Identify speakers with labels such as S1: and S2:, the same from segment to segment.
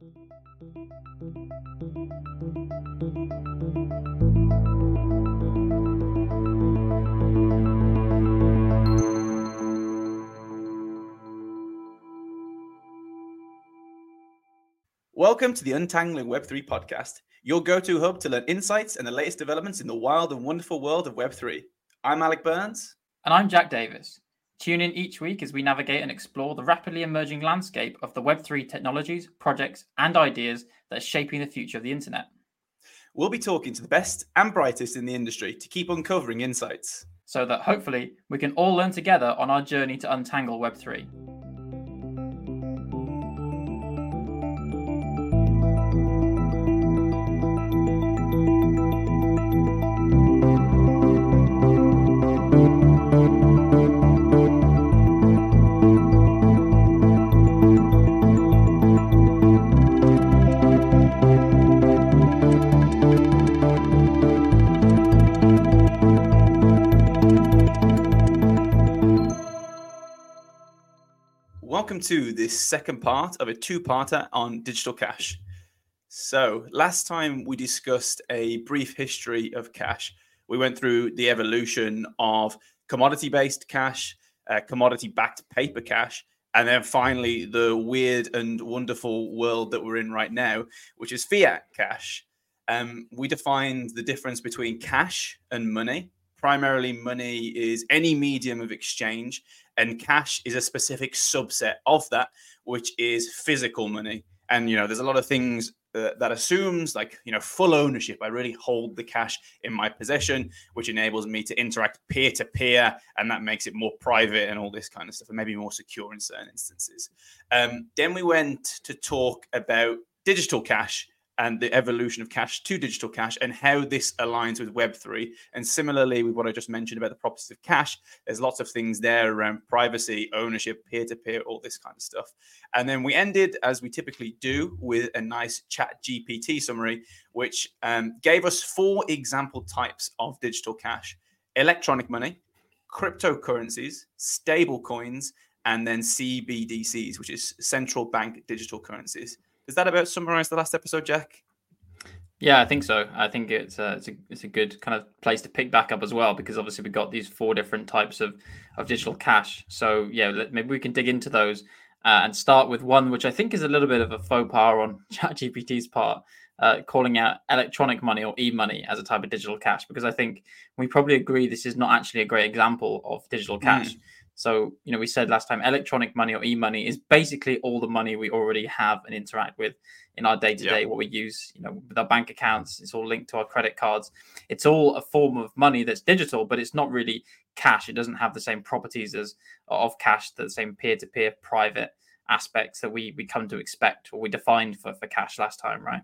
S1: Welcome to the Untangling Web3 podcast, your go to hub to learn insights and the latest developments in the wild and wonderful world of Web3. I'm Alec Burns.
S2: And I'm Jack Davies. Tune in each week as we navigate and explore the rapidly emerging landscape of the Web3 technologies, projects, and ideas that are shaping the future of the internet.
S1: We'll be talking to the best and brightest in the industry to keep uncovering insights.
S2: So that hopefully we can all learn together on our journey to untangle Web3.
S1: Welcome to this second part of a two parter on digital cash. So, last time we discussed a brief history of cash. We went through the evolution of commodity based cash, uh, commodity backed paper cash, and then finally the weird and wonderful world that we're in right now, which is fiat cash. Um, we defined the difference between cash and money. Primarily, money is any medium of exchange, and cash is a specific subset of that, which is physical money. And you know, there's a lot of things uh, that assumes like you know full ownership. I really hold the cash in my possession, which enables me to interact peer to peer, and that makes it more private and all this kind of stuff, and maybe more secure in certain instances. Um, then we went to talk about digital cash and the evolution of cash to digital cash and how this aligns with Web3. And similarly, with what I just mentioned about the properties of cash, there's lots of things there around privacy, ownership, peer to peer, all this kind of stuff. And then we ended, as we typically do, with a nice chat GPT summary, which um, gave us four example types of digital cash electronic money, cryptocurrencies, stable coins, and then CBDCs, which is central bank digital currencies. Does that about summarize the last episode, Jack?
S2: Yeah, I think so. I think it's a, it's a it's a good kind of place to pick back up as well because obviously we've got these four different types of of digital cash. So yeah, maybe we can dig into those uh, and start with one which I think is a little bit of a faux pas on ChatGPT's part, uh, calling out electronic money or e-money as a type of digital cash because I think we probably agree this is not actually a great example of digital cash. Mm. So, you know, we said last time electronic money or e money is basically all the money we already have and interact with in our day to day, what we use, you know, with our bank accounts. It's all linked to our credit cards. It's all a form of money that's digital, but it's not really cash. It doesn't have the same properties as of cash, the same peer to peer private aspects that we we come to expect or we defined for, for cash last time, right?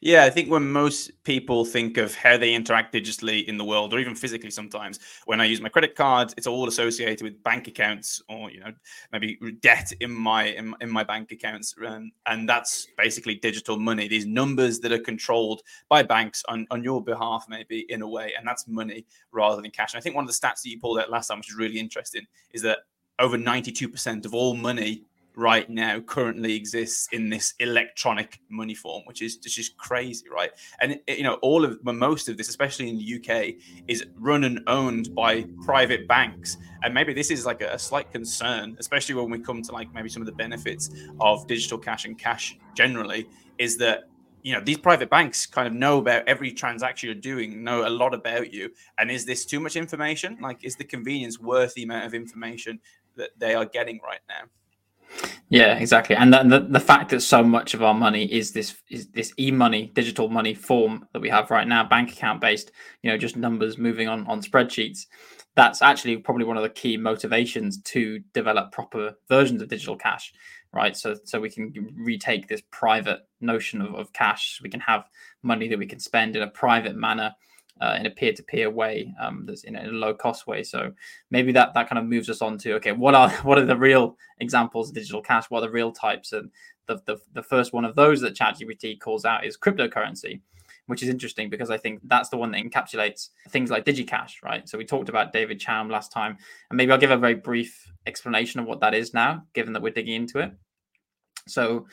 S1: Yeah, I think when most people think of how they interact digitally in the world, or even physically, sometimes when I use my credit card, it's all associated with bank accounts, or you know, maybe debt in my in, in my bank accounts, um, and that's basically digital money. These numbers that are controlled by banks on on your behalf, maybe in a way, and that's money rather than cash. And I think one of the stats that you pulled out last time, which is really interesting, is that over ninety two percent of all money right now currently exists in this electronic money form, which is just crazy, right? And it, you know, all of most of this, especially in the UK, is run and owned by private banks. And maybe this is like a, a slight concern, especially when we come to like maybe some of the benefits of digital cash and cash generally, is that you know these private banks kind of know about every transaction you're doing know a lot about you and is this too much information like is the convenience worth the amount of information that they are getting right now
S2: yeah, exactly. And the, the, the fact that so much of our money is this is this e-money, digital money form that we have right now, bank account based, you know, just numbers moving on on spreadsheets. That's actually probably one of the key motivations to develop proper versions of digital cash, right? So so we can retake this private notion of, of cash. We can have money that we can spend in a private manner uh, in a peer-to-peer way um, that's in a low cost way so maybe that that kind of moves us on to okay what are what are the real examples of digital cash what are the real types and the, the, the first one of those that ChatGPT calls out is cryptocurrency which is interesting because I think that's the one that encapsulates things like DigiCash, right? So we talked about David Chaum last time, and maybe I'll give a very brief explanation of what that is now, given that we're digging into it. So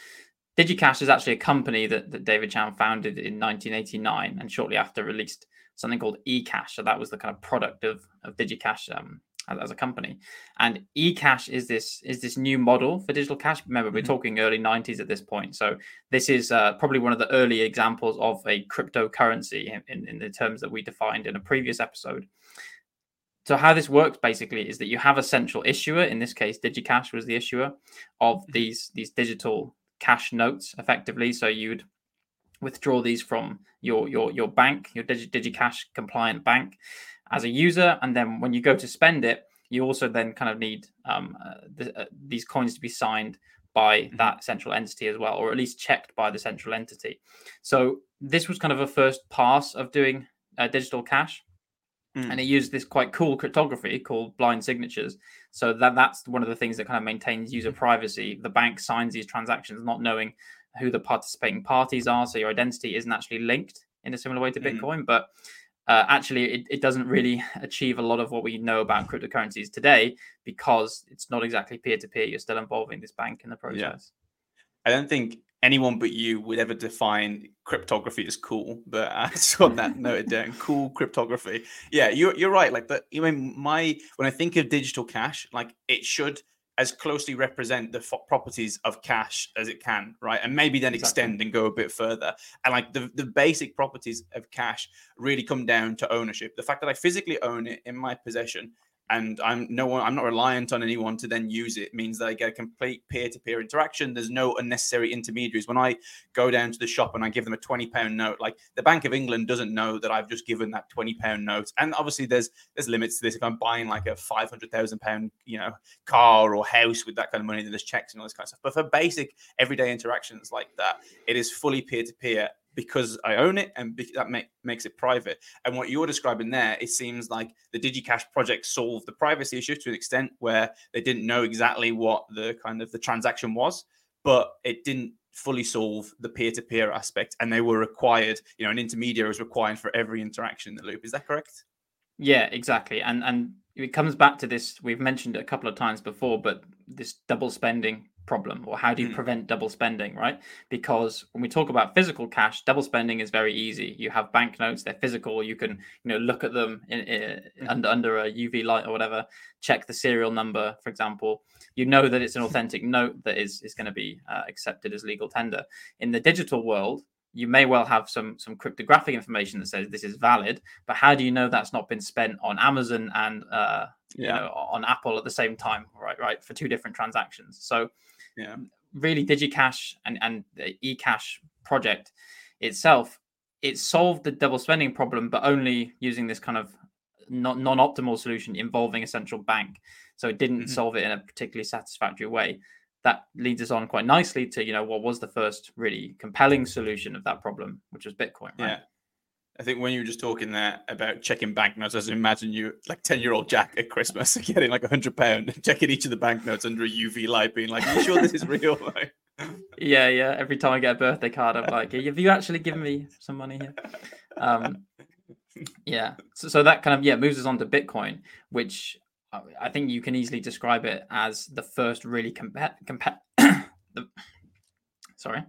S2: DigiCash is actually a company that, that David Chaum founded in 1989 and shortly after released something called eCash. So that was the kind of product of, of DigiCash um, as, as, a company. And eCash is this is this new model for digital cash. Remember, we're mm-hmm. talking early 90s at this point. So this is uh, probably one of the early examples of a cryptocurrency in, in, in the terms that we defined in a previous episode. So how this works basically is that you have a central issuer. In this case, DigiCash was the issuer of mm-hmm. these these digital cash notes effectively. So you'd withdraw these from your your your bank, your Digi- DigiCash compliant bank, as a user, and then when you go to spend it, you also then kind of need um, uh, uh, these coins to be signed by mm-hmm. that central entity as well, or at least checked by the central entity. So this was kind of a first pass of doing uh, digital cash. Mm. And it used this quite cool cryptography called blind signatures. So that that's one of the things that kind of maintains user privacy. The bank signs these transactions not knowing who the participating parties are, so your identity isn't actually linked in a similar way to mm. Bitcoin. But uh, actually, it, it doesn't really achieve a lot of what we know about cryptocurrencies today because it's not exactly peer to peer. You're still involving this bank in the process. Yeah.
S1: I don't think anyone but you would ever define cryptography as cool. But I just want that noted down. Cool cryptography. Yeah, you're you're right. Like the I mean, my when I think of digital cash, like it should as closely represent the f- properties of cash as it can, right? And maybe then exactly. extend and go a bit further. And like the, the basic properties of cash really come down to ownership. The fact that I physically own it in my possession and I'm no one I'm not reliant on anyone to then use it means that I get a complete peer-to-peer interaction. There's no unnecessary intermediaries. When I go down to the shop and I give them a 20 pound note, like the Bank of England doesn't know that I've just given that 20 pound note. And obviously there's there's limits to this. If I'm buying like a 500,000 pound, you know, car or house with that kind of money, then there's checks and all this kind of stuff. But for basic everyday interactions like that, it is fully peer-to-peer because I own it and that make, makes it private. And what you're describing there, it seems like the DigiCash project solved the privacy issue to an extent where they didn't know exactly what the kind of the transaction was, but it didn't fully solve the peer-to-peer aspect and they were required you know an intermediary was required for every interaction in the loop. Is that correct?
S2: Yeah exactly. And and it comes back to this we've mentioned it a couple of times before but this double spending problem or how do you mm. prevent double spending right because when we talk about physical cash double spending is very easy you have banknotes they're physical you can you know look at them in, in, mm. under under a uv light or whatever check the serial number for example you know that it's an authentic note that is is going to be uh, accepted as legal tender in the digital world you may well have some some cryptographic information that says this is valid but how do you know that's not been spent on amazon and uh, yeah. you know on apple at the same time right right for two different transactions so yeah. really DigiCash and, and the eCash project itself, it solved the double spending problem, but only using this kind of non optimal solution involving a central bank. So it didn't mm-hmm. solve it in a particularly satisfactory way. That leads us on quite nicely to, you know, what was the first really compelling solution of that problem, which was Bitcoin, right? Yeah.
S1: I think when you were just talking there about checking banknotes, I just imagine you like 10 year old Jack at Christmas getting like a hundred pound, checking each of the banknotes under a UV light, being like, Are you sure this is real? Like,
S2: yeah, yeah. Every time I get a birthday card, I'm like, Have you actually given me some money here? Um, yeah. So, so that kind of, yeah, moves us on to Bitcoin, which I think you can easily describe it as the first really compa- compa- the, sorry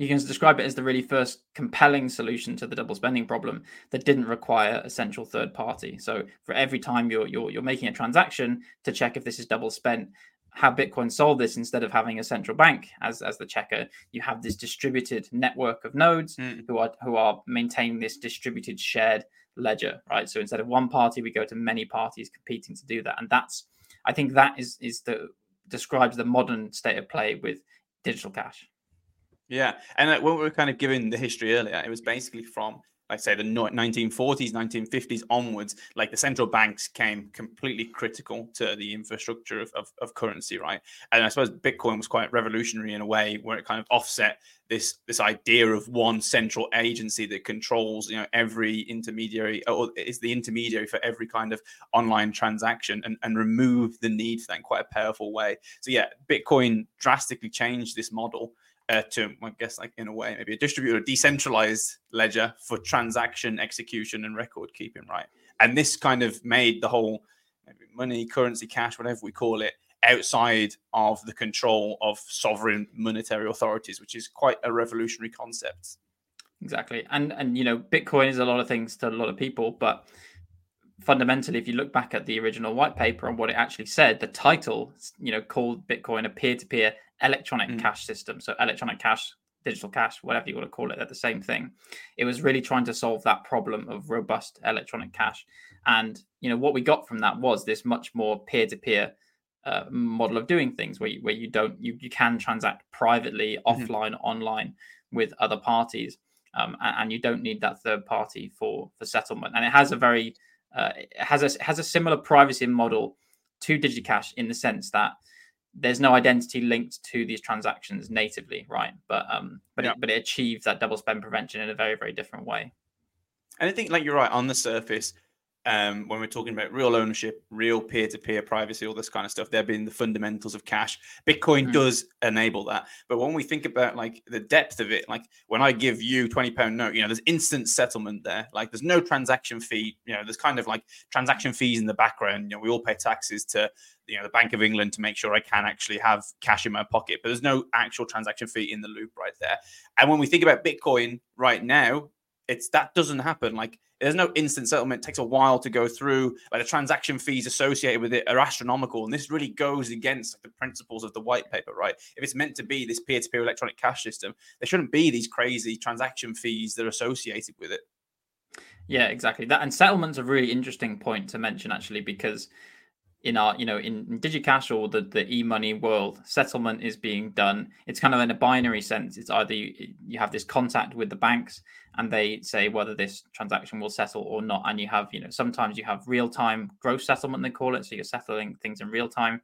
S2: you can describe it as the really first compelling solution to the double spending problem that didn't require a central third party. So for every time you're you're, you're making a transaction to check if this is double spent, how Bitcoin solved this instead of having a central bank as as the checker, you have this distributed network of nodes mm. who are who are maintaining this distributed shared ledger, right? So instead of one party, we go to many parties competing to do that, and that's I think that is is the describes the modern state of play with digital cash.
S1: Yeah, and when we were kind of giving the history earlier, it was basically from like say the 1940s 1950s onwards like the central banks came completely critical to the infrastructure of, of, of, currency right? And i suppose bitcoin was quite revolutionary in a way where it kind of offset this this idea of one central agency that controls you know every intermediary or is the intermediary for every kind of online transaction and, and remove the need for that in quite a powerful way. So yeah bitcoin drastically changed this model uh, to, I guess, like in a way, maybe a distributed, decentralized ledger for transaction execution and record keeping, right? And this kind of made the whole money, currency, cash, whatever we call it, outside of the control of sovereign monetary authorities, which is quite a revolutionary concept.
S2: Exactly. And and you know, Bitcoin is a lot of things to a lot of people, but fundamentally, if you look back at the original white paper and what it actually said, the title, you know, called Bitcoin a peer-to-peer electronic mm. cash system. So electronic cash, digital cash, whatever you want to call it, they're the same thing. It was really trying to solve that problem of robust electronic cash. And you know, what we got from that was this much more peer-to-peer uh, model of doing things where you, where you don't you, you can transact privately, mm-hmm. offline, online with other parties. Um, and, and, you don't need that third party for for settlement. And it has a very uh, has a has a similar privacy model to DigiCash in the sense that there's no identity linked to these transactions natively, right? But um, but yeah. it, but it achieves that double spend prevention in a very very different way.
S1: And I think, like you're right, on the surface, um, when we're talking about real ownership, real peer to peer privacy, all this kind of stuff, they're being the fundamentals of cash. Bitcoin mm. does enable that. But when we think about like the depth of it, like when I give you 20 pound note, you know, there's instant settlement there. Like there's no transaction fee. You know, there's kind of like transaction fees in the background. You know, we all pay taxes to, you know, the Bank of England to make sure I can actually have cash in my pocket, but there's no actual transaction fee in the loop right there. And when we think about Bitcoin right now, it's that doesn't happen. Like there's no instant settlement. It takes a while to go through. Like the transaction fees associated with it are astronomical, and this really goes against like, the principles of the white paper, right? If it's meant to be this peer-to-peer electronic cash system, there shouldn't be these crazy transaction fees that are associated with it.
S2: Yeah, exactly. That and settlement's a really interesting point to mention actually because in our you know in, digicash or the, the e-money world settlement is being done. It's kind of in a binary sense. It's either you, you have this contact with the banks and they say whether this transaction will settle or not. And you have you know sometimes you have real-time gross settlement they call it. So you're settling things in real time.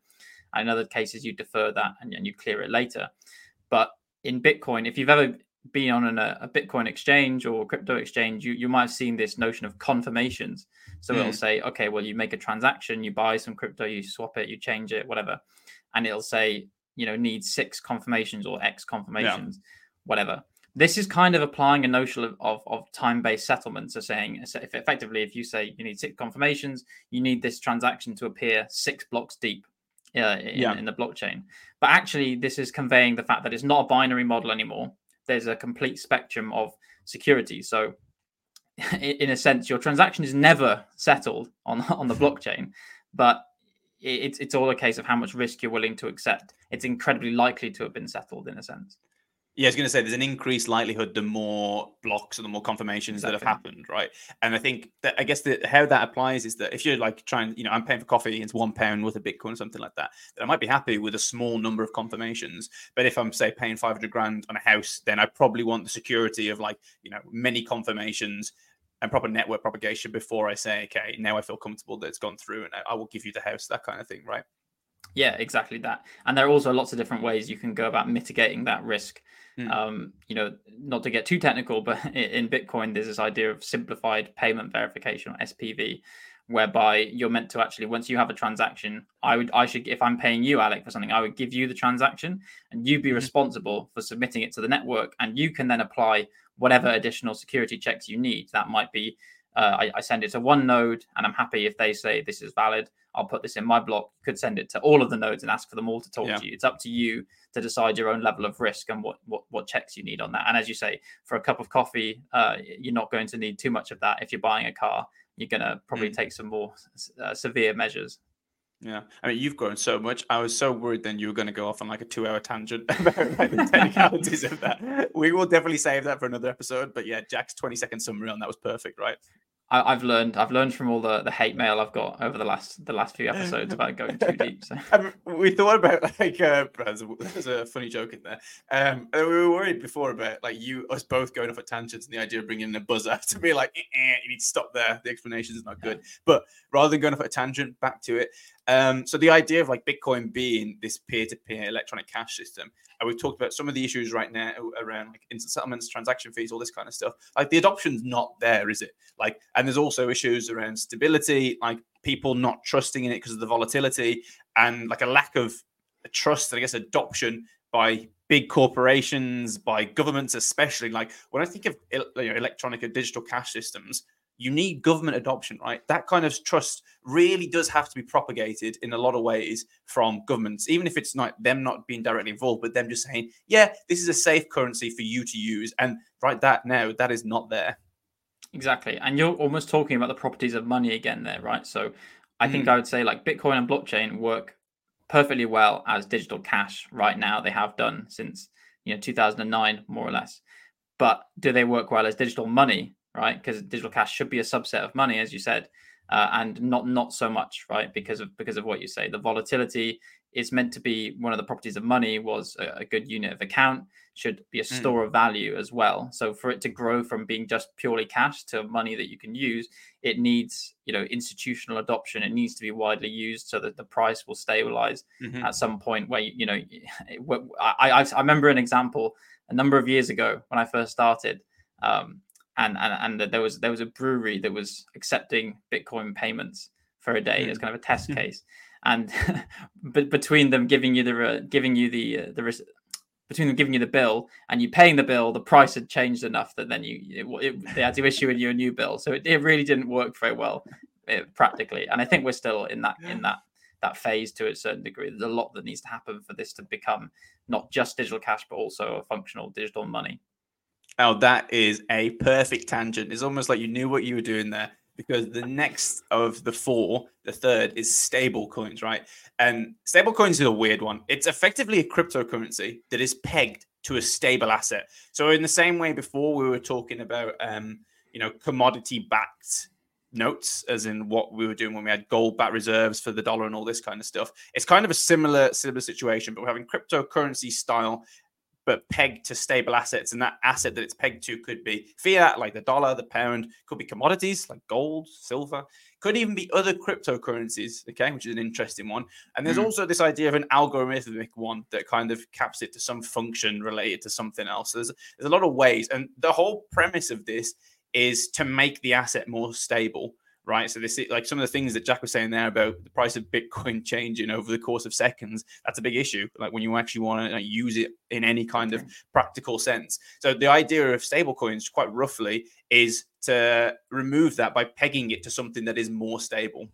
S2: And in other cases you defer that and, and you clear it later. But in bitcoin if you've ever been on an, a Bitcoin exchange or crypto exchange, you, you might have seen this notion of confirmations. So mm. it'll say, okay, well, you make a transaction, you buy some crypto, you swap it, you change it, whatever. And it'll say, you know, needs six confirmations or X confirmations, yeah. whatever. This is kind of applying a notion of, of, of time based settlement. So saying, if effectively, if you say you need six confirmations, you need this transaction to appear six blocks deep uh, in, yeah. in the blockchain. But actually, this is conveying the fact that it's not a binary model anymore there's a complete spectrum of security. So, in a sense, your transaction is never settled on on the mm-hmm. blockchain, but it's it's all a case of how much risk you're willing to accept. It's incredibly likely to have been settled in a sense.
S1: Yeah, I was going to say there's an increased likelihood the more blocks and the more confirmations exactly. that have happened, right? And I think that I guess that how that applies is that if you're like trying, you know, I'm paying for coffee, it's one pound worth of Bitcoin or something like that, then I might be happy with a small number of confirmations. But if I'm say paying 500 grand on a house, then I probably want the security of like you know many confirmations and proper network propagation before I say, okay, now I feel comfortable that it's gone through and I will give you the house, that kind of thing, right?
S2: Yeah, exactly that. And there are also lots of different ways you can go about mitigating that risk. Mm. Um, you know, not to get too technical, but in Bitcoin, there's this idea of simplified payment verification or SPV, whereby you're meant to actually once you have a transaction, I would I should if I'm paying you, Alec, for something, I would give you the transaction and you be mm. responsible for submitting it to the network, and you can then apply whatever additional security checks you need. That might be uh, I, I, send it to one node and I'm happy if they say this is valid. I'll put this in my block. You could send it to all of the nodes and ask for them all to talk yeah. to you. It's up to you to decide your own level of risk and what, what, what checks you need on that. And as you say, for a cup of coffee, uh, you're not going to need too much of that. If you're buying a car, you're going to probably mm. take some more uh, severe measures.
S1: Yeah, I mean, you've grown so much. I was so worried then you were going to go off on like a two-hour tangent about like, the technicalities of that. We will definitely save that for another episode. But yeah, Jack's twenty-second summary on that was perfect, right?
S2: I, have learned I've learned from all the, the hate mail I've got over the last the last few episodes about going too deep. So
S1: we thought about like uh, there's, a, there's a funny joke in there. Um, we were worried before about like you us both going off at tangents and the idea of bringing in a buzzer to be like eh, eh, you need to stop there. The explanation is not good. But rather than going off at a tangent, back to it. Um, so the idea of like Bitcoin being this peer-to-peer electronic cash system, and we've talked about some of the issues right now around like instant settlements, transaction fees, all this kind of stuff. Like the adoption's not there, is it? Like, and there's also issues around stability, like people not trusting in it because of the volatility, and like a lack of trust, and I guess, adoption by big corporations, by governments, especially. Like when I think of you know, electronic or digital cash systems, you need government adoption, right? That kind of trust really does have to be propagated in a lot of ways from governments, even if it's not them not being directly involved, but them just saying, yeah, this is a safe currency for you to use. And right that now, that is not there.
S2: Exactly. And you're almost talking about the properties of money again there, right? So I mm. think I would say like Bitcoin and blockchain work perfectly well as digital cash right now. They have done since, you know, 2009, more or less. But do they work well as digital money? Right? Because digital cash should be a subset of money, as you said, uh, and not not so much, right? Because of because of what you say, the volatility is meant to be one of the properties of money was a, a good unit of account should be a hmm. store mm. of value as well. So for it to grow from being just purely cash to money that you can use, it needs you know institutional adoption. It needs to be widely used so that the price will stabilize mm-hmm. at some point. Where you know, I, I I remember an example a number of years ago when I first started. Um, and and and there was there was a brewery that was accepting Bitcoin payments for a day mm. as kind of a test case, and but between them giving you the uh, giving you the uh, the between them giving you the bill and you paying the bill, the price had changed enough that then you it, it, they had to issue you a new bill. So it, it really didn't work very well it, uh, practically. And I think we're still in that in that that phase to a certain degree. There's a lot that needs to happen for this to become not just digital cash, but also a functional digital money.
S1: Oh, that is a perfect tangent. It's almost like you knew what you were doing there because the next of the four, the third, is stable coins, right? And stable coins is a weird one. It's effectively a cryptocurrency that is pegged to a stable asset. So in the same way before we were talking about um, you know, commodity backed notes, as in what we were doing when we had gold backed reserves for the dollar and all this kind of stuff. It's kind of a similar similar situation, but we're having cryptocurrency style but pegged to stable assets. And that asset that it's pegged to could be fiat, like the dollar, the pound, could be commodities like gold, silver, could even be other cryptocurrencies, okay, which is an interesting one. And there's mm. also this idea of an algorithmic one that kind of caps it to some function related to something else. So there's, there's a lot of ways. And the whole premise of this is to make the asset more stable right? So this is like some of the things that Jack was saying there about the price of Bitcoin changing over the course of seconds. That's a big issue. Like when you actually want to like, use it in any kind of practical sense. So the idea of stablecoins, quite roughly, is to remove that by pegging it to something that is more stable.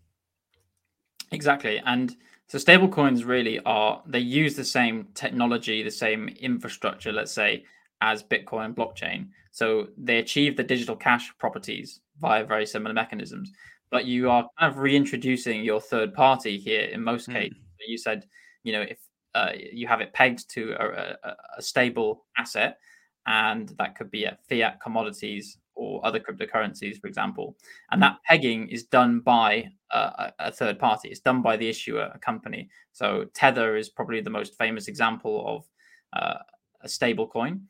S2: Exactly, and so stablecoins really are they use the same technology, the same infrastructure, let's say, as Bitcoin and blockchain. So they achieve the digital cash properties via very similar mechanisms. But you are kind of reintroducing your third party here in most mm. cases. You said, you know, if uh, you have it pegged to a, a, a, stable asset, and that could be a fiat commodities or other cryptocurrencies, for example. And that pegging is done by uh, a third party. It's done by the issuer, a company. So Tether is probably the most famous example of uh, a stable coin,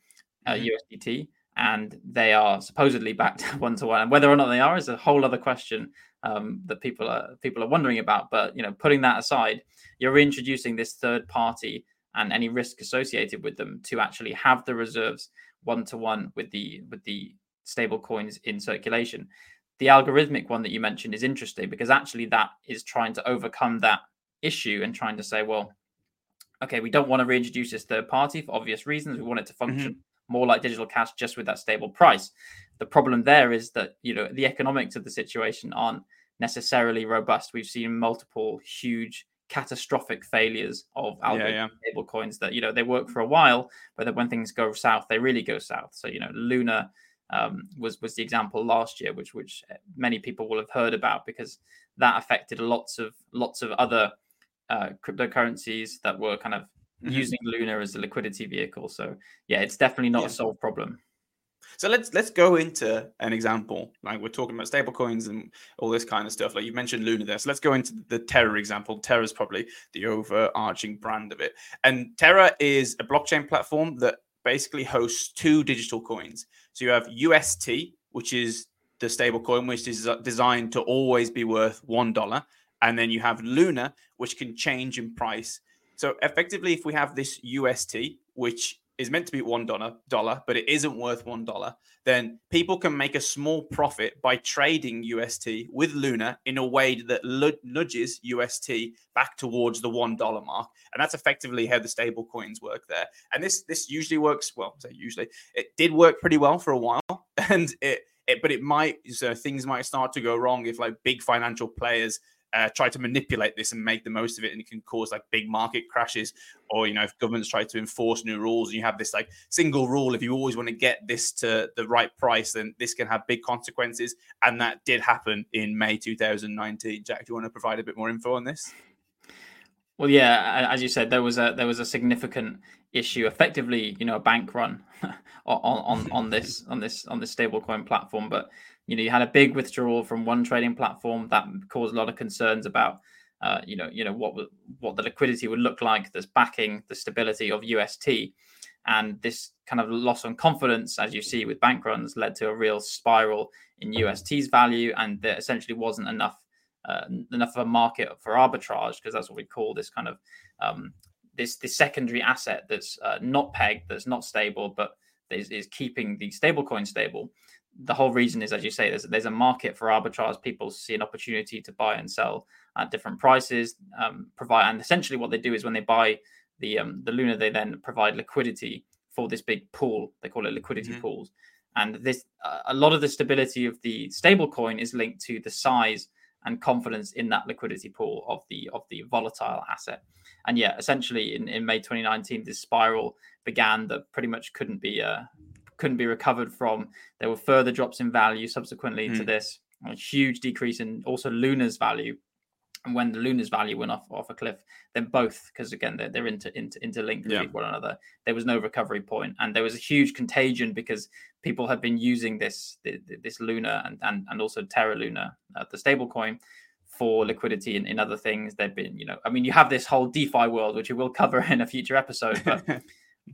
S2: uh, mm-hmm. USDT and they are supposedly backed one to one. And whether or not they are is a whole other question um, that people are people are wondering about. But you know, putting that aside, you're reintroducing this third party and any risk associated with them to actually have the reserves one to one with the with the stable coins in circulation. The algorithmic one that you mentioned is interesting because actually that is trying to overcome that issue and trying to say, well, okay, we don't want to reintroduce this third party for obvious reasons. We want it to function. Mm-hmm more like digital cash just with that stable price. The problem there is that you know the economics of the situation aren't necessarily robust. We've seen multiple huge catastrophic failures of yeah, yeah. stable coins that you know they work for a while, but then when things go south, they really go south. So you know Luna um, was was the example last year, which which many people will have heard about because that affected lots of lots of other uh, cryptocurrencies that were kind of mm-hmm. using Luna as a liquidity vehicle. So yeah, it's definitely not yeah. a solved problem.
S1: So let's let's go into an example. Like we're talking about stablecoins and all this kind of stuff. Like you mentioned Luna there. So let's go into the Terra example. Terra is probably the overarching brand of it. And Terra is a blockchain platform that basically hosts two digital coins. So you have UST, which is the stable coin, which is designed to always be worth one dollar. And then you have Luna, which can change in price so effectively, if we have this UST, which is meant to be one dollar, but it isn't worth one dollar, then people can make a small profit by trading UST with Luna in a way that nudges UST back towards the one dollar mark, and that's effectively how the stable coins work there. And this this usually works well. Say usually, it did work pretty well for a while, and it It, but it might so things might start to go wrong if like big financial players uh, try to manipulate this and make the most of it, and it can cause like big market crashes. Or you know, if governments try to enforce new rules, and you have this like single rule, if you always want to get this to the right price, then this can have big consequences. And that did happen in May 2019. Jack, do you want to provide a bit more info on this?
S2: Well, yeah, as you said, there was a there was a significant issue, effectively, you know, a bank run on on on this on this on this stablecoin platform. But you know, you had a big withdrawal from one trading platform that caused a lot of concerns about, uh, you know, you know what what the liquidity would look like that's backing the stability of UST, and this kind of loss on confidence, as you see with bank runs, led to a real spiral in UST's value, and there essentially wasn't enough uh, enough of a market for arbitrage because that's what we call this kind of um, this this secondary asset that's uh, not pegged, that's not stable, but is, is keeping the stablecoin stable the whole reason is, as you say, there's there's a market for arbitrage. People see an opportunity to buy and sell at different prices. Um, provide and essentially what they do is when they buy the um, the Luna, they then provide liquidity for this big pool. They call it liquidity mm-hmm. pools. And this uh, a lot of the stability of the stable coin is linked to the size and confidence in that liquidity pool of the of the volatile asset. And yeah, essentially in, in May 2019, this spiral began that pretty much couldn't be uh, couldn't be recovered from. There were further drops in value subsequently mm. to hmm. this, a huge decrease in also Luna's value. And when the Luna's value went off off a cliff, then both, because again they're, they're inter, inter, interlinked yeah. with one another, there was no recovery point, and there was a huge contagion because people had been using this this Luna and and, and also Terra Luna, uh, the stable coin, for liquidity in, in other things. They've been, you know, I mean, you have this whole DeFi world, which we will cover in a future episode, but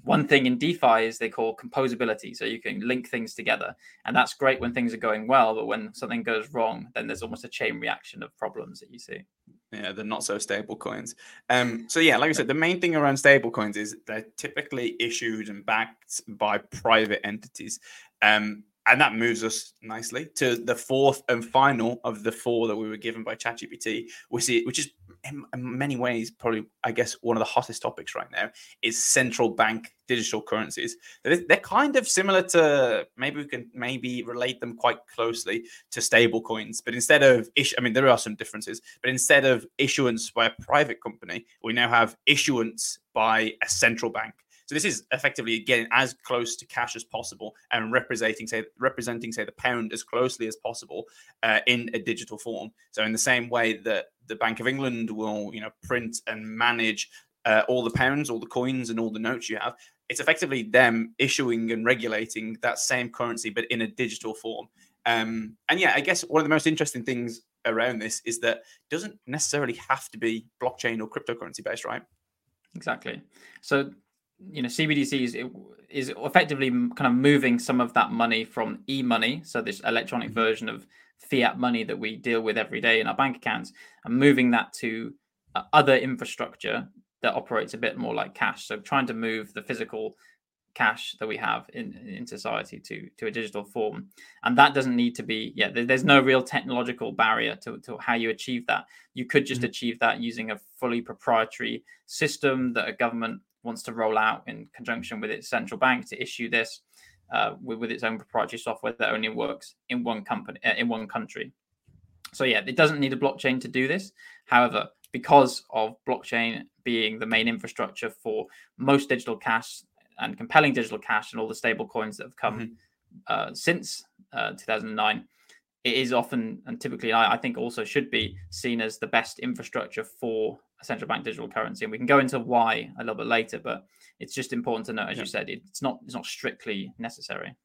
S2: one thing in DeFi is they call composability. So you can link things together. And that's great when things are going well. But when something goes wrong, then there's almost a chain reaction of problems that you see.
S1: Yeah, they're not so stable coins. Um, so yeah, like I said, the main thing around stable coins is they're typically issued and backed by private entities. Um, and that moves us nicely to the fourth and final of the four that we were given by ChatGPT, which is, which is in many ways probably, I guess, one of the hottest topics right now is central bank digital currencies. They're kind of similar to maybe we can maybe relate them quite closely to stable coins, but instead of issue, I mean, there are some differences, but instead of issuance by a private company, we now have issuance by a central bank. So this is effectively getting as close to cash as possible and representing, say, representing, say, the pound as closely as possible uh, in a digital form. So in the same way that the Bank of England will, you know, print and manage uh, all the pounds, all the coins, and all the notes you have, it's effectively them issuing and regulating that same currency, but in a digital form. Um, and yeah, I guess one of the most interesting things around this is that it doesn't necessarily have to be blockchain or cryptocurrency based, right?
S2: Exactly. So you know CBDC is, is effectively kind of moving some of that money from e-money, so this electronic mm-hmm. version of fiat money that we deal with every day in our bank accounts, and moving that to uh, other infrastructure that operates a bit more like cash. So trying to move the physical cash that we have in in society to to a digital form and that doesn't need to be yeah there's no real technological barrier to, to how you achieve that you could just mm-hmm. achieve that using a fully proprietary system that a government wants to roll out in conjunction with its central bank to issue this uh, with, with, its own proprietary software that only works in one company uh, in one country. So yeah, it doesn't need a blockchain to do this. However, because of blockchain being the main infrastructure for most digital cash and compelling digital cash and all the stable coins that have come mm-hmm. uh, since uh, 2009, it is often and typically I, I, think also should be seen as the best infrastructure for a central bank digital currency and we can go into why a little bit later but it's just important to note as yeah. you said it's not it's not strictly necessary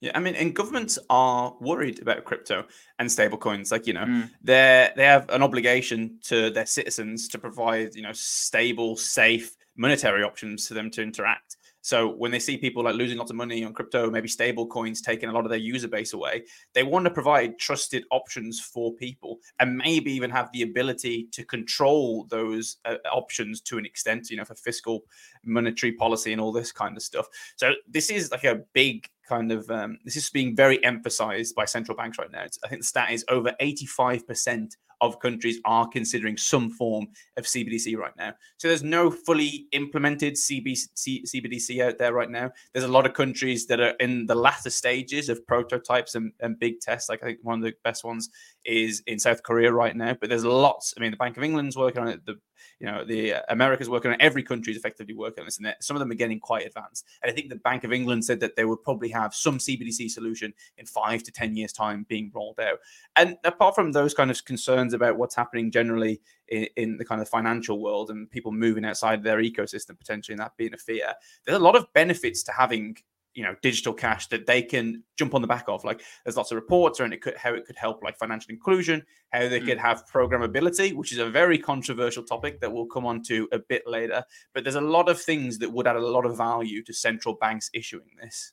S1: yeah, I mean, and governments are worried about crypto and stablecoins. Like, you know, mm. they they have an obligation to their citizens to provide, you know, stable, safe monetary options for them to interact. So when they see people like losing lots of money on crypto, maybe stable coins taking a lot of their user base away, they want to provide trusted options for people and maybe even have the ability to control those uh, options to an extent, you know, for fiscal monetary policy and all this kind of stuff. So this is like a big kind of um, this is being very emphasized by central banks right now. It's, I think the stat is over 85% of countries are considering some form of CBDC right now. So there's no fully implemented CBC, CBDC out there right now. There's a lot of countries that are in the latter stages of prototypes and, and big tests. Like I think one of the best ones is in South Korea right now. But there's lots. I mean, the Bank of England's working on it. The you know the uh, America's working on. Every country is effectively working on this, and some of them are getting quite advanced. And I think the Bank of England said that they would probably have some CBDC solution in five to ten years' time being rolled out. And apart from those kind of concerns about what's happening generally in, in the kind of financial world and people moving outside their ecosystem potentially, and that being a fear, there's a lot of benefits to having you know digital cash that they can jump on the back of. Like there's lots of reports around it could how it could help like financial inclusion how they mm. could have programmability which is a very controversial topic that we'll come on to a bit later. But there's a lot of things that would add a lot of value to central banks issuing this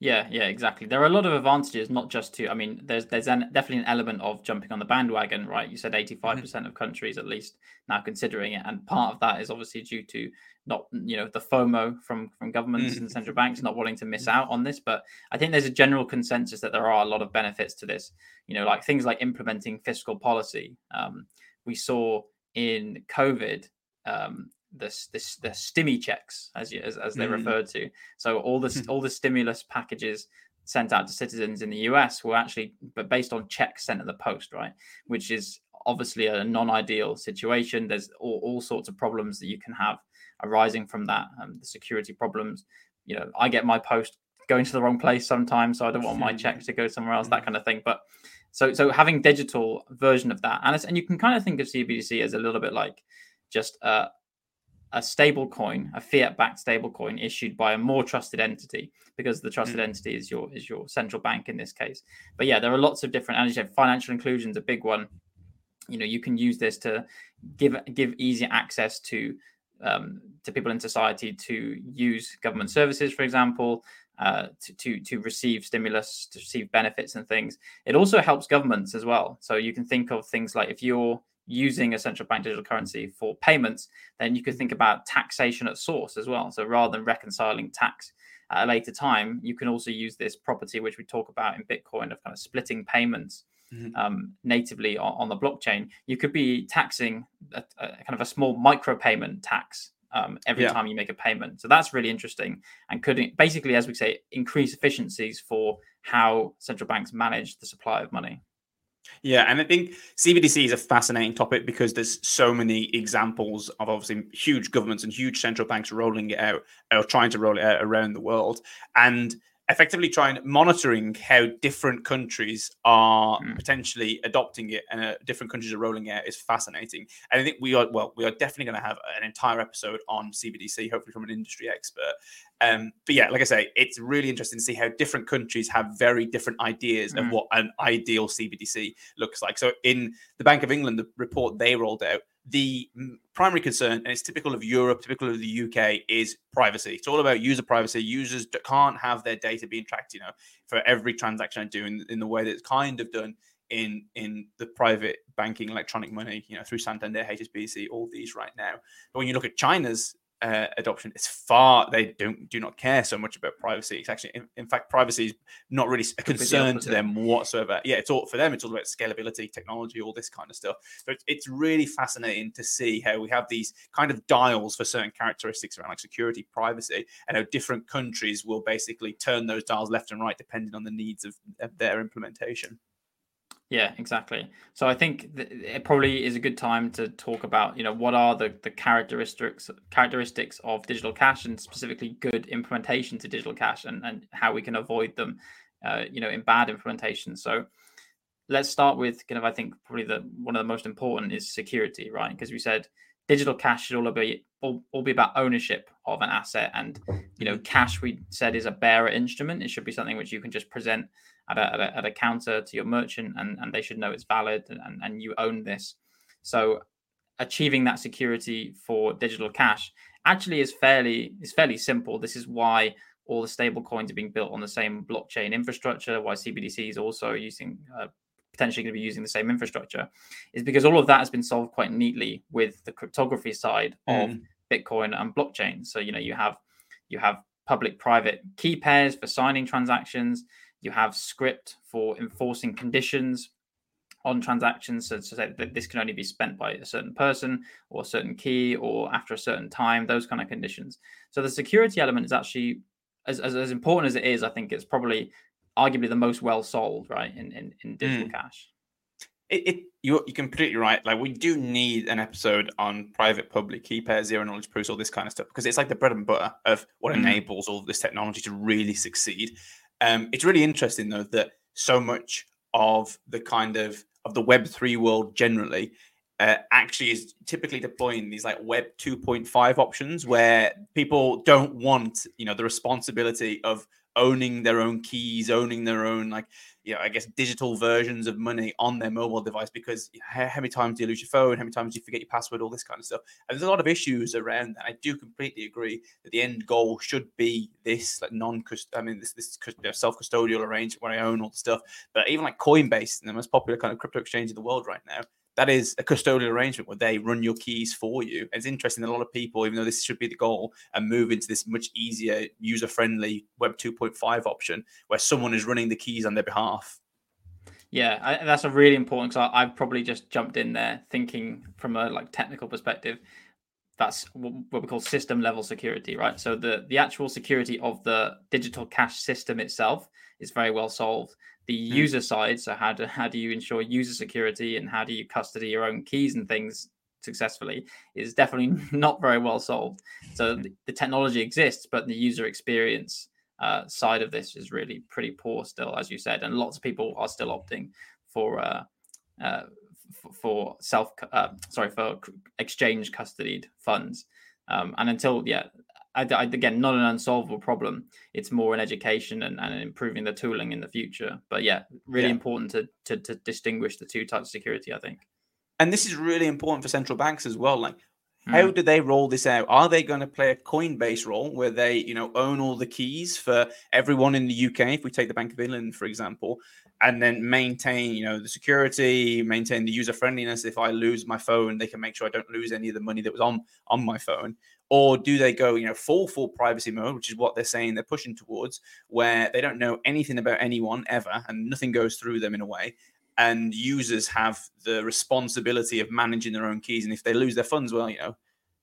S2: yeah, yeah, exactly. There are a lot of advantages, not just to. I mean, there's there's an, definitely an element of jumping on the bandwagon, right? You said 85% mm-hmm. of countries at least now considering it, and part of that is obviously due to not you know the FOMO from from governments mm-hmm. and central banks not wanting to miss out on this. But I think there's a general consensus that there are a lot of benefits to this. You know, like things like implementing fiscal policy. Um, we saw in COVID um, the the, the stimmy checks as you, as, as they're mm. referred to. So all this all the stimulus packages sent out to citizens in the US were actually but based on checks sent at the post, right? Which is obviously a non-ideal situation. There's all, all sorts of problems that you can have arising from that. Um, the security problems. You know, I get my post going to the wrong place sometimes, so I don't want my check to go somewhere else. That mm. kind of thing, but. So, so having digital version of that, and and you can kind of think of CBDC as a little bit like just uh, a stable coin, a fiat-backed stable coin issued by a more trusted entity, because the trusted mm. entity is your is your central bank in this case. But yeah, there are lots of different. And you said financial inclusion is a big one. You know, you can use this to give give easier access to um, to people in society to use government services, for example, uh, to, to to receive stimulus, to receive benefits and things. It also helps governments as well. So you can think of things like if you're using a central bank digital currency for payments, then you could think about taxation at source as well. So rather than reconciling tax at a later time, you can also use this property, which we talk about in Bitcoin, of kind of splitting payments mm-hmm. um, natively on, on, the blockchain. You could be taxing a, a, kind of a small micro payment tax. Um, every yeah. time you make a payment, so that's really interesting, and could basically, as we say, increase efficiencies for how central banks manage the supply of money.
S1: Yeah, and I think CBDC is a fascinating topic because there's so many examples of obviously huge governments and huge central banks rolling it out or trying to roll it out around the world. And effectively trying monitoring how different countries are mm. potentially adopting it and uh, different countries are rolling out is fascinating and i think we are well we are definitely going to have an entire episode on cbdc hopefully from an industry expert um, but yeah like i say it's really interesting to see how different countries have very different ideas mm. of what an ideal cbdc looks like so in the bank of england the report they rolled out the primary concern, and it's typical of Europe, typical of the UK, is privacy. It's all about user privacy. Users can't have their data being tracked, you know, for every transaction I do in, in the way that it's kind of done in in the private banking electronic money, you know, through Santander, HSBC, all these right now. But when you look at China's uh, adoption it's far they don't do not care so much about privacy. It's actually in, in fact privacy is not really a concern to them whatsoever. Yeah it's all for them it's all about scalability technology all this kind of stuff. So it's, it's really fascinating to see how we have these kind of dials for certain characteristics around like security privacy and how different countries will basically turn those dials left and right depending on the needs of, of their implementation
S2: yeah, exactly. So I think it probably is a good time to talk about, you know, what are the, the characteristics characteristics of digital cash and specifically good implementation to digital cash and, and how we can avoid them, uh, you know, in bad implementation. So let's start with kind of I think probably the one of the most important is security, right? Because we said digital cash should all be all, all be about ownership of an asset and you know cash we said is a bearer instrument it should be something which you can just present at a, at a, at a counter to your merchant and, and they should know it's valid and, and you own this. So achieving that security for digital cash actually is fairly is fairly simple. This is why all the stable coins are being built on the same blockchain infrastructure, why CBDC is also using uh, potentially going to be using the same infrastructure, is because all of that has been solved quite neatly with the cryptography side mm. of Bitcoin and blockchain. So you know you have you have public private key pairs for signing transactions. You have script for enforcing conditions on transactions. So to say that this can only be spent by a certain person or a certain key or after a certain time, those kind of conditions. So the security element is actually as, as, as important as it is, I think it's probably arguably the most well sold, right, in, in, in digital mm. cash.
S1: It, it you're, you're completely right. Like we do need an episode on private public key pairs, zero knowledge proofs, all this kind of stuff, because it's like the bread and butter of what mm. enables all this technology to really succeed. Um, it's really interesting though that so much of the kind of of the Web three world generally uh, actually is typically deploying these like Web 2.5 options where people don't want you know the responsibility of owning their own keys, owning their own like you know, I guess digital versions of money on their mobile device because how, many times do you lose your phone? How many times do you forget your password? All this kind of stuff. And there's a lot of issues around that. I do completely agree that the end goal should be this like non I mean, this this self custodial arrangement where I own all the stuff. But even like Coinbase, the most popular kind of crypto exchange in the world right now, that is a custodial arrangement where they run your keys for you. It's interesting that a lot of people, even though this should be the goal, and move into this much easier, user friendly Web 2.5 option where someone is running the keys on their behalf.
S2: Yeah, I, that's a really important I've probably just jumped in there thinking from a like technical perspective. That's what we call system level security, right? So the the actual security of the digital cash system itself is very well solved the mm. user side so how do how do you ensure user security and how do you custody your own keys and things successfully is definitely not very well solved so the, the technology exists but the user experience uh, side of this is really pretty poor still as you said and lots of people are still opting for uh, uh, for self uh, sorry for exchange custodied funds um, and until yeah I, I, again, not an unsolvable problem. It's more an education and, and improving the tooling in the future. But yeah, really yeah. important to, to, to distinguish the two types of security. I think.
S1: And this is really important for central banks as well. Like, how mm. do they roll this out? Are they going to play a Coinbase role where they, you know, own all the keys for everyone in the UK? If we take the Bank of England, for example, and then maintain, you know, the security, maintain the user friendliness. If I lose my phone, they can make sure I don't lose any of the money that was on on my phone or do they go you know full full privacy mode which is what they're saying they're pushing towards where they don't know anything about anyone ever and nothing goes through them in a way and users have the responsibility of managing their own keys and if they lose their funds well you know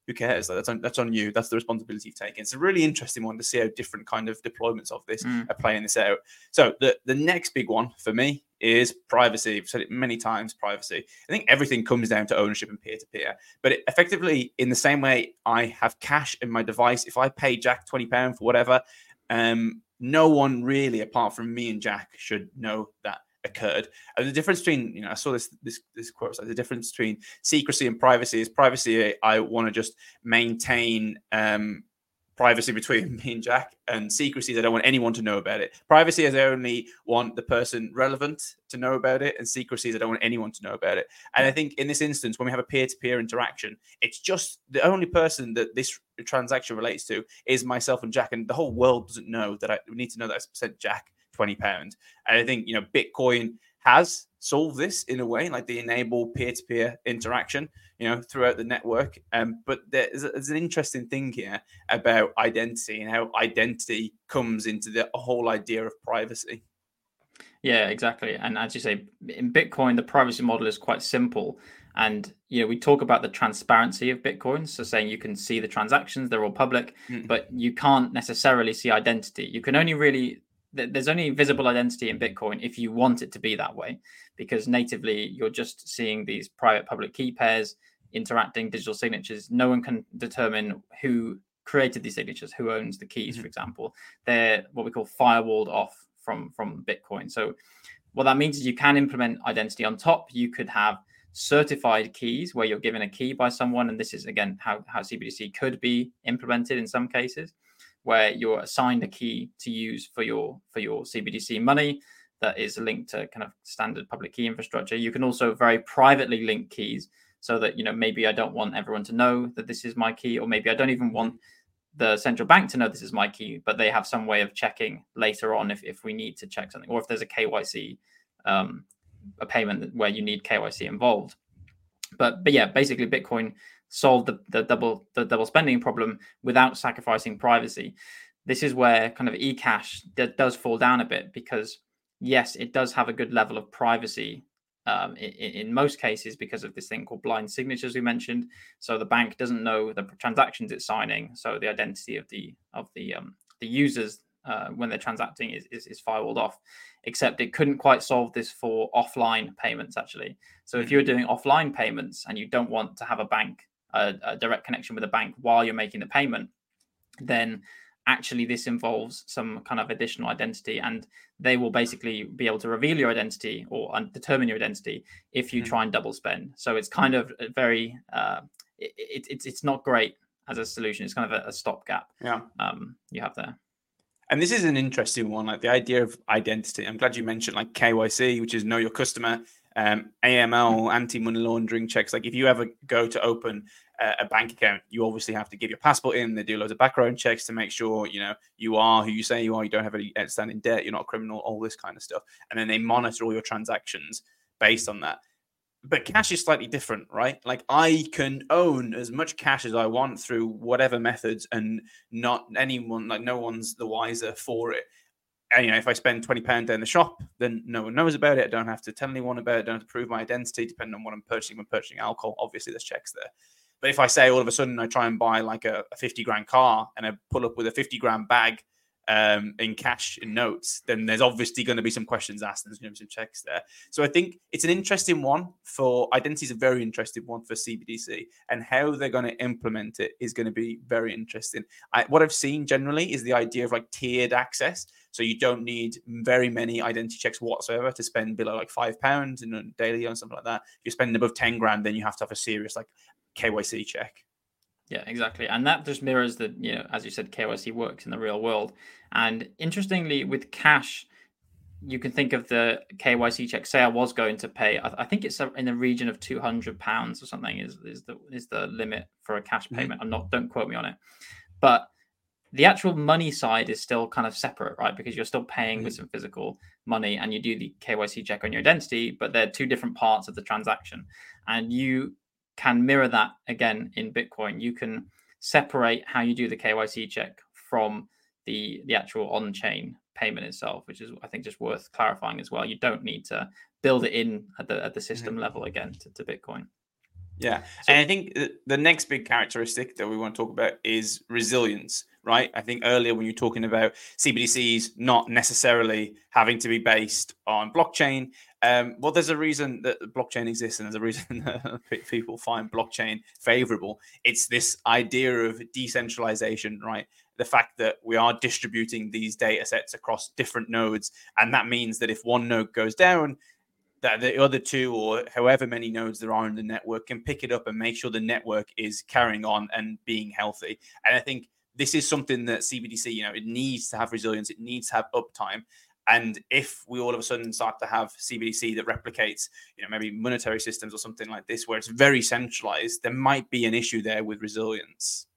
S1: who cares? That's on, that's on you. That's the responsibility you've taken. It's a really interesting one to see how different kind of deployments of this mm. are playing this out. So the the next big one for me is privacy. I've said it many times. Privacy. I think everything comes down to ownership and peer to peer. But it, effectively, in the same way, I have cash in my device. If I pay Jack twenty pound for whatever, um, no one really, apart from me and Jack, should know that occurred. And the difference between, you know, I saw this this this quote like the difference between secrecy and privacy is privacy. I want to just maintain um, privacy between me and Jack, and secrecy is I don't want anyone to know about it. Privacy is I only want the person relevant to know about it, and secrecy is I don't want anyone to know about it. And I think in this instance, when we have a peer-to-peer interaction, it's just the only person that this transaction relates to is myself and Jack, and the whole world doesn't know that I need to know that I sent Jack 20 pounds. And I think, you know, Bitcoin has solved this in a way, like they enable peer-to-peer interaction, you know, throughout the network. Um, but there's, there's an interesting thing here about identity and how identity comes into the whole idea of privacy.
S2: Yeah, exactly. And as you say, in Bitcoin, the privacy model is quite simple. And you know, we talk about the transparency of Bitcoin. So saying you can see the transactions, they're all public, mm-hmm. but you can't necessarily see identity. You can only really there's only visible identity in Bitcoin if you want it to be that way, because natively you're just seeing these private public key pairs interacting digital signatures. No one can determine who created these signatures, who owns the keys, mm-hmm. for example. They're what we call firewalled off from from Bitcoin. So what that means is you can implement identity on top. You could have certified keys where you're given a key by someone, and this is again how how CBDC could be implemented in some cases where you're assigned a key to use for your for your CBDC money that is linked to kind of standard public key infrastructure. You can also very privately link keys so that you know maybe I don't want everyone to know that this is my key, or maybe I don't even want the central bank to know this is my key, but they have some way of checking later on if, if we need to check something, or if there's a KYC um, a payment where you need KYC involved. But but yeah, basically Bitcoin solve the, the double the double spending problem without sacrificing privacy. this is where kind of eCash d- does fall down a bit because yes, it does have a good level of privacy um, in, in, most cases because of this thing called blind signatures we mentioned. So the bank doesn't know the transactions it's signing, so the identity of the of the um, the users uh, when they're transacting is, is, is firewalled off. Except it couldn't quite solve this for offline payments actually. So if you're mm-hmm. doing offline payments and you don't want to have a bank a, a direct connection with a bank while you're making the payment, then actually this involves some kind of additional identity and they will basically be able to reveal your identity or determine your identity if you mm. try and double spend. So it's kind of very uh, it, it, it's it's not great as a solution. It's kind of a, a stopgap
S1: yeah.
S2: um, you have there.
S1: And this is an interesting one like the idea of identity. I'm glad you mentioned like kyc which is know your customer um, AML, anti money laundering checks. Like if you ever go to open a, a, bank account, you obviously have to give your passport in. They do loads of background checks to make sure you know you are who you say you are. You don't have any outstanding debt. You're not a criminal. All this kind of stuff, and then they monitor all your transactions based on that. But cash is slightly different, right? Like I can own as much cash as I want through whatever methods, and not anyone, like no one's the wiser for it and, you know, if I spend twenty pound in the shop, then no one knows about it. I don't have to tell anyone about it. I don't have to prove my identity, depending on what I'm purchasing. When purchasing alcohol, obviously there's checks there. But if I say all of a sudden I try and buy like a, a fifty grand car and I pull up with a fifty grand bag um, in cash in notes, then there's obviously going to be some questions asked. And there's going to be some checks there. So I think it's an interesting one for identity is a very interesting one for CBDC, and how they're going to implement it is going to be very interesting. I, what I've seen generally is the idea of like tiered access. So you don't need very many identity checks whatsoever to spend below like five pounds in a daily or something like that. If you're spending above 10 grand, then you have to have a serious like KYC check.
S2: Yeah, exactly. And that just mirrors that, you know, as you said, KYC works in the real world. And interestingly, with cash, you can think of the KYC check. Say I was going to pay, I, think it's in the region of two hundred pounds or something is is the is the limit for a cash mm-hmm. payment. I'm not, don't quote me on it, but the actual money side is still kind of separate, right? Because you're still paying mm-hmm. with some physical money and you do the KYC check on your identity, but they're two different parts of the transaction. And you can mirror that again in Bitcoin. You can separate how you do the KYC check from the the actual on-chain payment itself, which is I think just worth clarifying as well. You don't need to build it in at the at the system mm-hmm. level again to, to Bitcoin.
S1: Yeah. So, and I think the next big characteristic that we want to talk about is resilience, right? I think earlier when you're talking about CBDCs not necessarily having to be based on blockchain, um, well, there's a reason that blockchain exists, and there's a reason that people find blockchain favorable. It's this idea of decentralization, right? The fact that we are distributing these data sets across different nodes, and that means that if one node goes down, that the other two or however many nodes there are in the network can pick it up and make sure the network is carrying on and being healthy. And I think this is something that CBDC, you know, it needs to have resilience, it needs to have uptime. And if we all of a sudden start to have CBDC that replicates, you know, maybe monetary systems or something like this, where it's very centralized, there might be an issue there with resilience.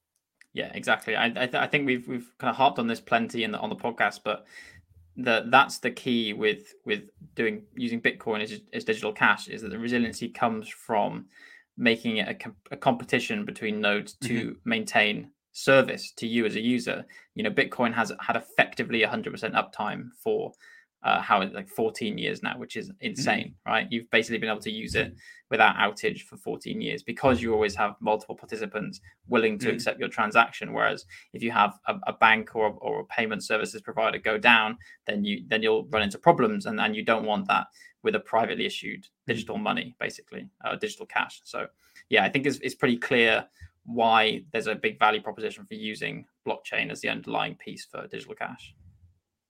S2: Yeah, exactly. I I, th- I think we've we've kind of harped on this plenty in the, on the podcast, but that that's the key with with doing using Bitcoin as, as digital cash is that the resiliency comes from making it a, com- a competition between nodes to mm-hmm. maintain service to you as a user. You know, Bitcoin has had effectively 100% uptime for uh, how like 14 years now, which is insane, mm-hmm. right? You've basically been able to use it without outage for 14 years because you always have multiple participants willing to mm-hmm. accept your transaction. Whereas if you have a, a, bank or, or a payment services provider go down, then you then you'll run into problems, and, and you don't want that with a privately issued mm. digital money, basically, uh, digital cash. So yeah, I think it's, it's pretty clear why there's a big value proposition for using blockchain as the underlying piece for digital cash.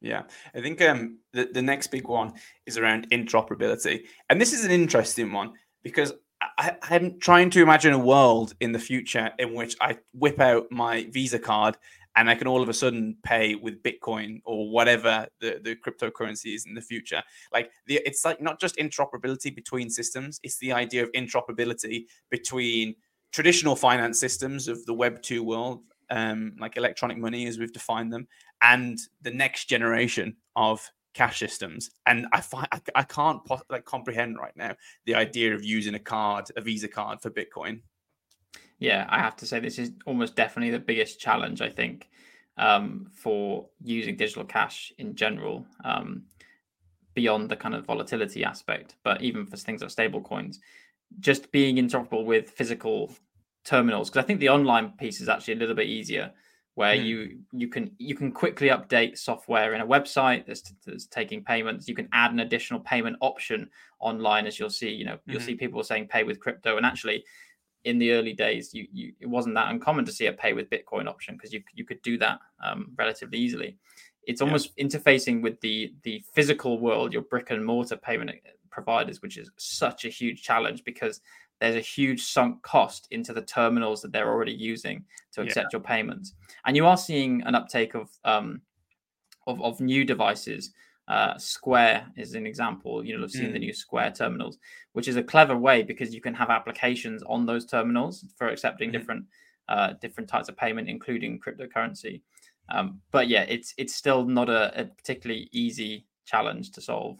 S1: Yeah, I think um, the, the next big one is around interoperability. And this is an interesting one because I, I'm trying to imagine a world in the future in which I whip out my Visa card and I can all of a sudden pay with Bitcoin or whatever the, the cryptocurrency is in the future. Like the, it's like not just interoperability between systems; it's the idea of interoperability between traditional finance systems of the Web two world, um, like electronic money as we've defined them, and the next generation of cash systems. And I find I, I can't like comprehend right now the idea of using a card, a Visa card for Bitcoin.
S2: Yeah, I have to say this is almost definitely the biggest challenge. I think um, for using digital cash in general, um, beyond the kind of volatility aspect, but even for things like stable coins, just being interoperable with physical terminals. Because I think the online piece is actually a little bit easier where mm. you you can you can quickly update software in a website that's, that's, taking payments you can add an additional payment option online as you'll see you know you'll mm-hmm. see people saying pay with crypto and actually in the early days you, you it wasn't that uncommon to see a pay with bitcoin option because you, you could do that um, relatively easily it's almost yeah. interfacing with the the physical world your brick and mortar payment providers which is such a huge challenge because there's a huge sunk cost into the terminals that they're already using to accept yeah. your payments. And you are seeing an uptake of um, of, of new devices. Uh, Square is an example. You know, I've seen mm. the new Square terminals, which is a clever way because you can have applications on those terminals for accepting mm. different uh, different types of payment, including cryptocurrency. Um, but yeah, it's it's still not a, a particularly easy challenge to solve.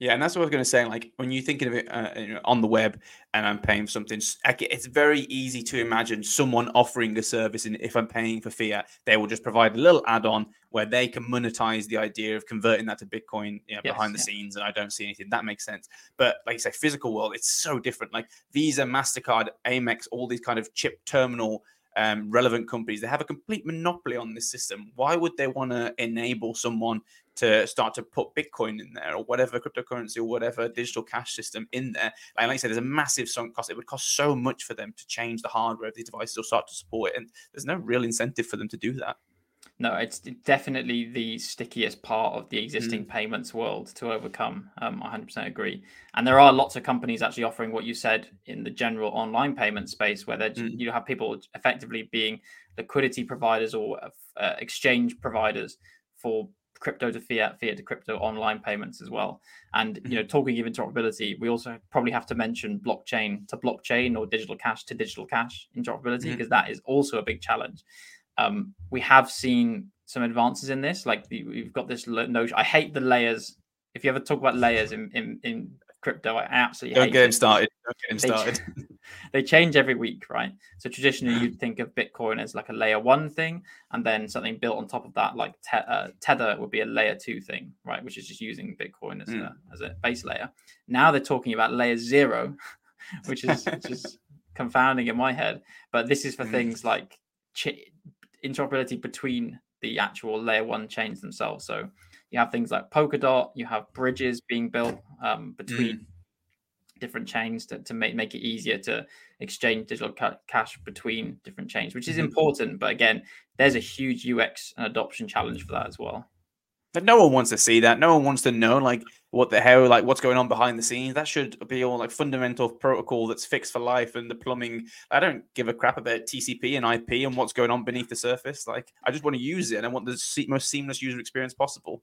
S1: Yeah, and that's what I was going to say. Like when you're thinking of it uh, on the web, and I'm paying for something, it's very easy to imagine someone offering a service. And if I'm paying for fiat, they will just provide a little add-on where they can monetize the idea of converting that to Bitcoin you know, yes, behind the yeah. scenes. And I don't see anything that makes sense. But like you say, physical world, it's so different. Like Visa, Mastercard, Amex, all these kind of chip terminal um, relevant companies. They have a complete monopoly on this system. Why would they want to enable someone to start to put Bitcoin in there or whatever cryptocurrency or whatever digital cash system in there? Like, like I said, there's a massive sunk cost. It would cost so much for them to change the hardware of these devices or start to support it. And there's no real incentive for them to do that
S2: no, it's definitely the stickiest part of the existing mm. payments world to overcome. Um, I 100% agree. And there are lots of companies actually offering what you said in the general online payment space, where mm. you have people effectively being liquidity providers or uh, exchange providers for crypto to fiat, fiat to crypto online payments as well. And you know, mm-hmm. talking of interoperability, we also probably have to mention blockchain to blockchain or digital cash to digital cash interoperability because mm. is also a big challenge. Um, we have seen some advances in this. Like the, we've got this notion. I hate the layers. If you ever talk about layers in in, in crypto, I absolutely
S1: don't get him started. Don't get him
S2: they
S1: started.
S2: Ch- they change every week, right? So traditionally, you'd think of Bitcoin as like a layer one thing, and then something built on top of that, like te- uh, Tether, would be a layer two thing, right? Which is just using Bitcoin as mm. a as a base layer. Now they're talking about layer zero, which is just confounding in my head. But this is for mm. things like ch- interoperability between the actual layer one chains themselves. So you have things like Polkadot, you have bridges being built um, between mm. different chains to, to make, make it easier to exchange digital ca- cash between different chains, which is mm-hmm. important. But again, there's a huge UX and adoption challenge for that as well.
S1: But no one wants to see that. No one wants to know like what the hell, like what's going on behind the scenes. That should be all like fundamental protocol that's fixed for life and the plumbing. I don't give a crap about TCP and IP and what's going on beneath the surface. Like I just want to use it and I want the most seamless user experience possible.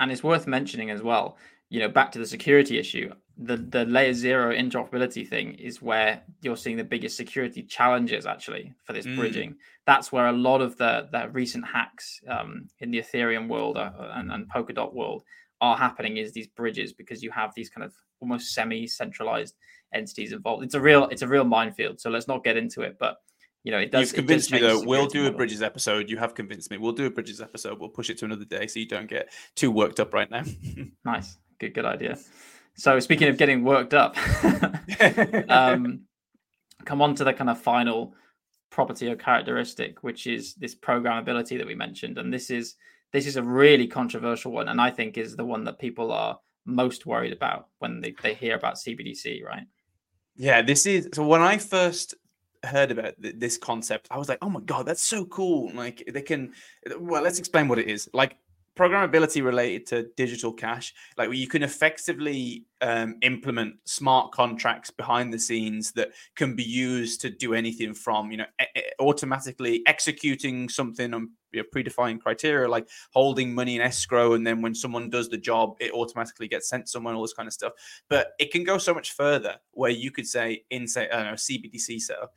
S2: And it's worth mentioning as well, you know, back to the security issue, the the layer zero interoperability thing is where you're seeing the biggest security challenges actually for this mm. bridging. That's where a lot of the the recent hacks um, in the Ethereum world uh, and, and Polkadot world are happening is these bridges because you have these kind of almost semi-centralized entities involved. It's a real it's a real minefield. So let's not get into it, but you know, it does.
S1: You've convinced
S2: does
S1: me though. We'll do model. a bridges episode. You have convinced me. We'll do a bridges episode. We'll push it to another day so you don't get too worked up right now.
S2: nice, good, good idea. So speaking of getting worked up, um, come on to the kind of final property or characteristic, which is this programmability that we mentioned, and this is this is a really controversial one, and I think is the one that people are most worried about when they, they hear about CBDC, right?
S1: Yeah, this is so when I first heard about th- this concept, I was like, oh my god, that's so cool! Like they can. Well, let's explain what it is. Like programmability related to digital cash like you can effectively um, implement smart contracts behind the scenes that can be used to do anything from you know automatically executing something on you know, predefined criteria like holding money in escrow and then when someone does the job it automatically gets sent someone all this kind of stuff. But it can go so much further where you could say in say i don't know cbdc setup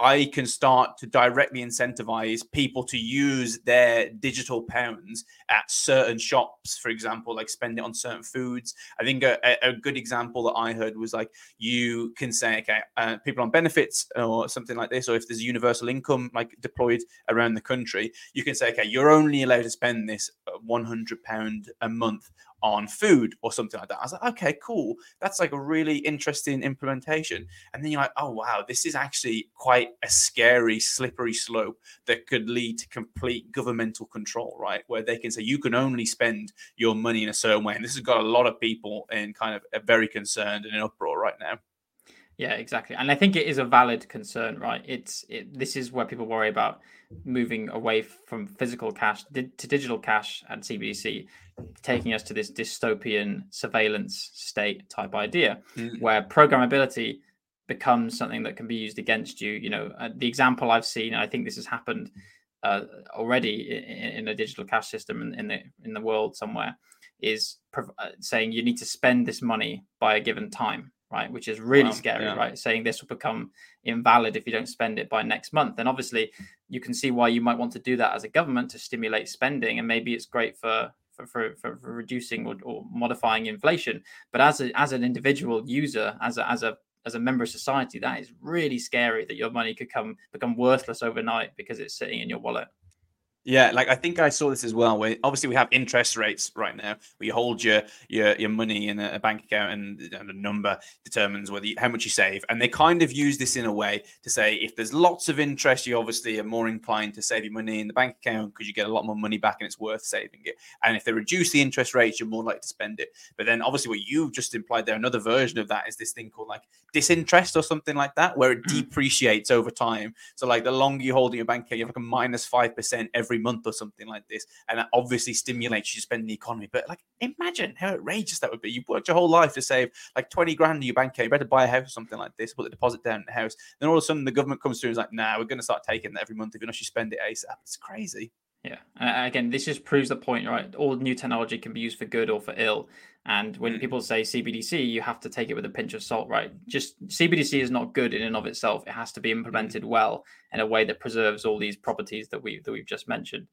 S1: I can start to directly incentivize people to use their digital pounds at certain shops, for example, like spend it on certain foods. I think a, a good example that I heard was like you can say, okay, uh, people on benefits or something like this, or if there's a universal income like deployed around the country, you can say, okay, you're only allowed to spend this 100 pound a month on food or something like that. I was like, okay, cool. That's like a really interesting implementation. And then you're like, oh, wow, this is actually quite a scary, slippery slope that could lead to complete governmental control, right? Where they can say you can only spend your money in a certain way. And this has got a lot of people in kind of uh, very concerned and in uproar right now.
S2: Yeah, exactly. And I think it is a valid concern, right? It's it, this is where people worry about moving away from physical cash to digital cash and CBDC, taking us to this dystopian surveillance state type idea, mm. where programmability becomes something that can be used against you. You know, uh, the example I've seen, I think this has happened uh, already in, in, a digital cash system in, in, the in the world somewhere, is prov- uh, saying you need to spend this money by a given time right? Which is really wow, scary, yeah. right? Saying this will become invalid if you don't spend it by next month. And obviously, you can see why you might want to do that as a government to stimulate spending, and maybe it's great for for, for, for, reducing or, or, modifying inflation. But as a, as an individual user, as a, as a as a member of society, that is really scary that your money could come become worthless overnight because it's sitting in your wallet.
S1: Yeah, like I think I saw this as well. Where obviously we have interest rates right now, where you hold your your, your money in a, bank account, and, and the number determines whether you, how much you save. And they kind of use this in a way to say if there's lots of interest, you obviously are more inclined to save your money in the bank account because you get a lot more money back, and it's worth saving it. And if they reduce the interest rates, you're more likely to spend it. But then obviously what you've just implied there, another version of that is this thing called like disinterest or something like that, where it mm. depreciates over time. So like the longer you hold in your bank account, you have like a minus five percent every every month or something like this. And that obviously stimulates you to spend the economy. But like, imagine how outrageous that would be. You've worked your whole life to save like 20 grand in your bank account. You better buy a house or something like this, put the deposit down in the house. Then all of a sudden the government comes through and is like, nah, we're going to start taking that every month if you not you spend it ASAP. It's crazy.
S2: Yeah. And again, this just proves the point, right? All new technology can be used for good or for ill. And when mm. people say CBDC, you have to take it with a pinch of salt, right? Just CBDC is not good in and of itself. It has to be implemented well in a way that preserves all these properties that we that we've just mentioned.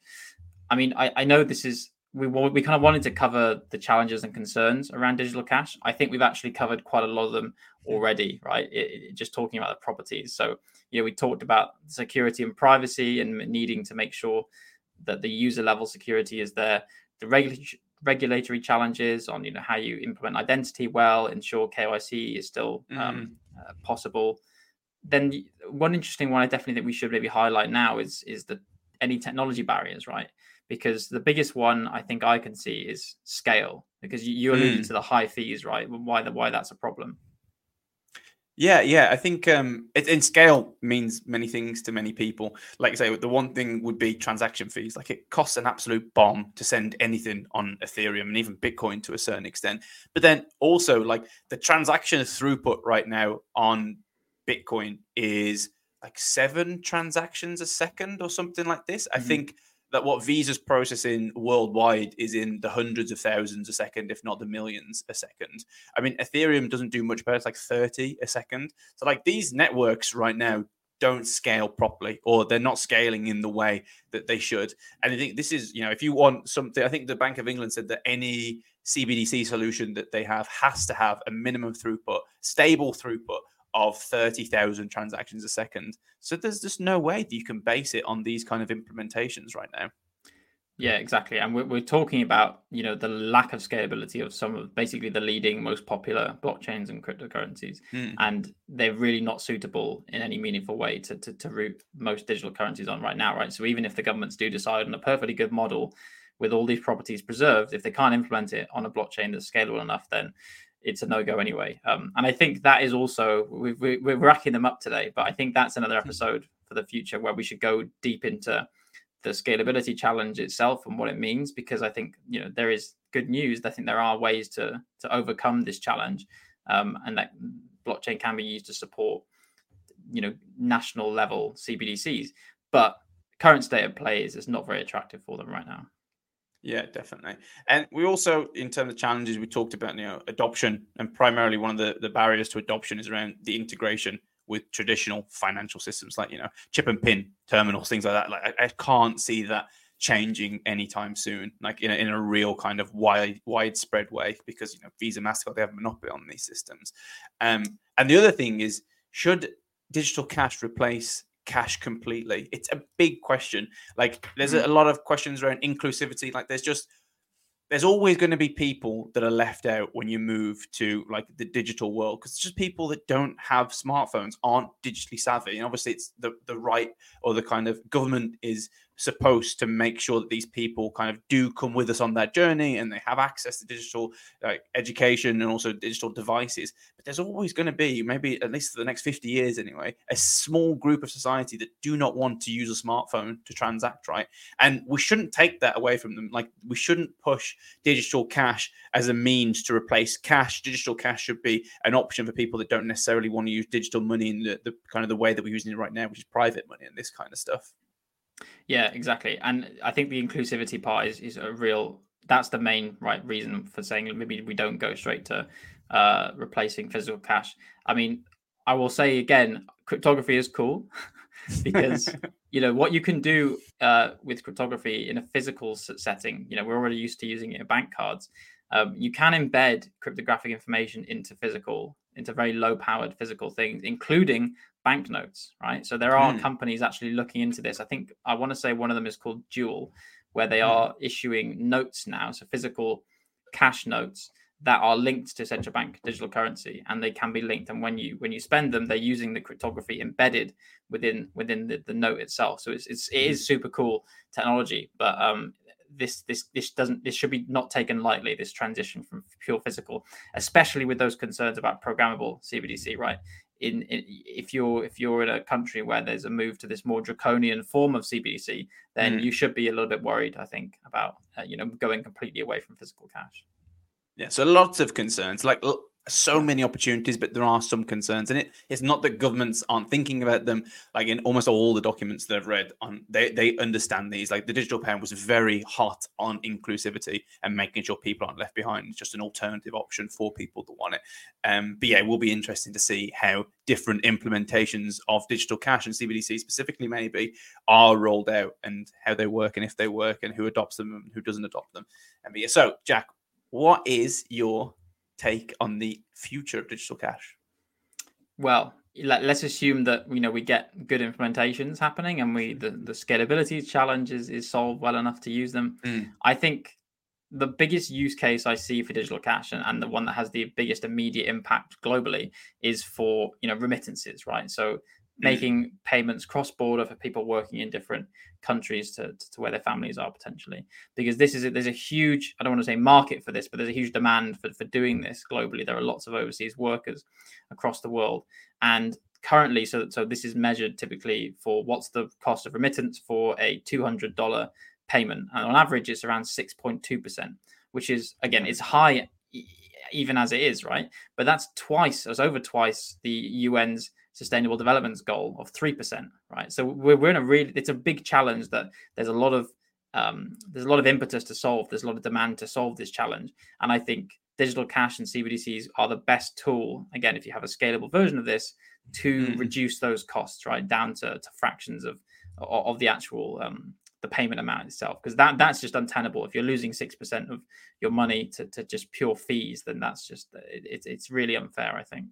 S2: I mean, I, I know this is we we kind of wanted to cover the challenges and concerns around digital cash. I think we've actually covered quite a lot of them already, right? It, it, just talking about the properties. So, you know, we talked about security and privacy and needing to make sure that the user level security is there. The regulatory regulatory challenges on you know how you implement identity well, ensure KYC is still mm. um, uh, possible. Then one interesting one I definitely think we should maybe highlight now is is the any technology barriers, right? Because the biggest one I think I can see is scale, because you, you alluded mm. to the high fees, right? Why the why that's a problem.
S1: Yeah, yeah. I think um, it, in scale means many things to many people. Like I say, the one thing would be transaction fees. Like it costs an absolute bomb to send anything on Ethereum and even Bitcoin to a certain extent. But then also, like the transaction throughput right now on Bitcoin is like seven transactions a second or something like this. Mm-hmm. I think that what Visa's processing worldwide is in the hundreds of thousands a second, if not the millions a second. I mean, Ethereum doesn't do much better; it's like thirty a second. So, like these networks right now don't scale properly, or they're not scaling in the way that they should. And I think this is, you know, if you want something, I think the Bank of England said that any CBDC solution that they have has to have a minimum throughput, stable throughput of 30,000 transactions a second. So there's just no way that you can base it on these kind of implementations right now.
S2: Yeah, exactly. And we're, we're talking about, you know, the lack of scalability of some of basically the leading most popular blockchains and cryptocurrencies. Mm. And they're really not suitable in any meaningful way to, to, to route most digital currencies on right now, right? So even if the governments do decide on a perfectly good model with all these properties preserved, if they can't implement it on a blockchain that's scalable enough, then it's a no go anyway. Um, and I think that is also we are racking them up today, but I think that's another hmm. episode for the future where we should go deep into the scalability challenge itself and what it means because I think you know there is good news. I think there are ways to to overcome this challenge, um, and that blockchain can be used to support you know national level CBDCs. But current state of play is it's not very attractive for them right now.
S1: Yeah, definitely. And we also, in terms of challenges, we talked about you know adoption, and primarily one of the, the barriers to adoption is around the integration with traditional financial systems like you know chip and pin terminals, things like that. Like I, I can't see that changing anytime soon, like in a, in a real kind of wide widespread way, because you know Visa, Mastercard, they have a monopoly on these systems. Um, and the other thing is, should digital cash replace cash completely? It's a big question. Like there's a,
S2: Mm.
S1: a lot of questions around inclusivity. Like there's just there's always going to be people that are left out when you move to like the digital world because it's just people that don't have smartphones aren't digitally savvy and obviously it's the the right or the kind of government is supposed to make sure that these people kind of do come with us on their journey and they have access to digital like education and also digital devices. But there's always going to be maybe at least for the next 50 years anyway a small group of society that do not want to use a smartphone to transact right? And we shouldn't take that away from them. Like we shouldn't push digital cash as a means to replace cash. Digital cash should be an option for people that don't necessarily want to use digital money in the, the kind of the way that we're using it right now which is private money and this kind of stuff
S2: Yeah, exactly. And I think the inclusivity part is, is a real that's the main right reason for saying maybe we don't go straight to uh, replacing physical cash. I mean, I will say again, cryptography is cool because you know what you can do uh, with cryptography in a physical setting. You know, we're already used to using it in bank cards. Um, you can embed cryptographic information into physical, into very low-powered physical things, including banknotes. Right. So there are
S1: Hmm.
S2: companies actually looking into this. I think I want to say one of them is called Jewel, where they
S1: Hmm.
S2: are issuing notes now, so physical cash notes that are linked to central bank digital currency and they can be linked and when you when you spend them they're using the cryptography embedded within within the, the note itself so it's, it's it is super cool technology but um this this this doesn't this should be not taken lightly this transition from pure physical especially with those concerns about programmable cbdc right in, in if you're if you're in a country where there's a move to this more draconian form of cbdc then
S1: Mm.
S2: you should be a little bit worried i think about uh, you know going completely away from physical cash
S1: Yeah, so lots of concerns, like so many opportunities, but there are some concerns, and it, it's not that governments aren't thinking about them. Like in almost all the documents that I've read, on they they understand these. Like the digital pound was very hot on inclusivity and making sure people aren't left behind. It's just an alternative option for people that want it. Um, but yeah, it will be interesting to see how different implementations of digital cash and CBDC specifically maybe are rolled out and how they work and if they work and who adopts them and who doesn't adopt them. And but yeah, so Jack, what is your take on the future of digital cash?
S2: Well, let, let's assume that you know we get good implementations happening, and we the, the scalability challenge is, is solved well enough to use them.
S1: Mm.
S2: I think the biggest use case I see for digital cash, and, and the one that has the biggest immediate impact globally, is for you know remittances, right? So Mm. making payments cross border for people working in different countries to, to where their families are potentially. Because this is a, there's a huge i don't want to say market for this but there's a huge demand for, for doing this globally. There are lots of overseas workers across the world. And currently so so this is measured typically for what's the cost of remittance for a $200 payment. And on average it's around 6.2% which is again it's high even as it is right? But that's twice as over twice the un's sustainable development goal of 3% right? So we're, we're in a really it's a big challenge that there's a lot of um, there's a lot of impetus to solve there's a lot of demand to solve this challenge. And i think digital cash and cbdc's are the best tool again if you have a scalable version of this to
S1: Mm.
S2: reduce those costs right down to, to fractions of of the actual um, the payment amount itself. Because that that's just untenable. If you're losing 6% of your money to, to just pure fees then that's just it, it's it's really unfair i think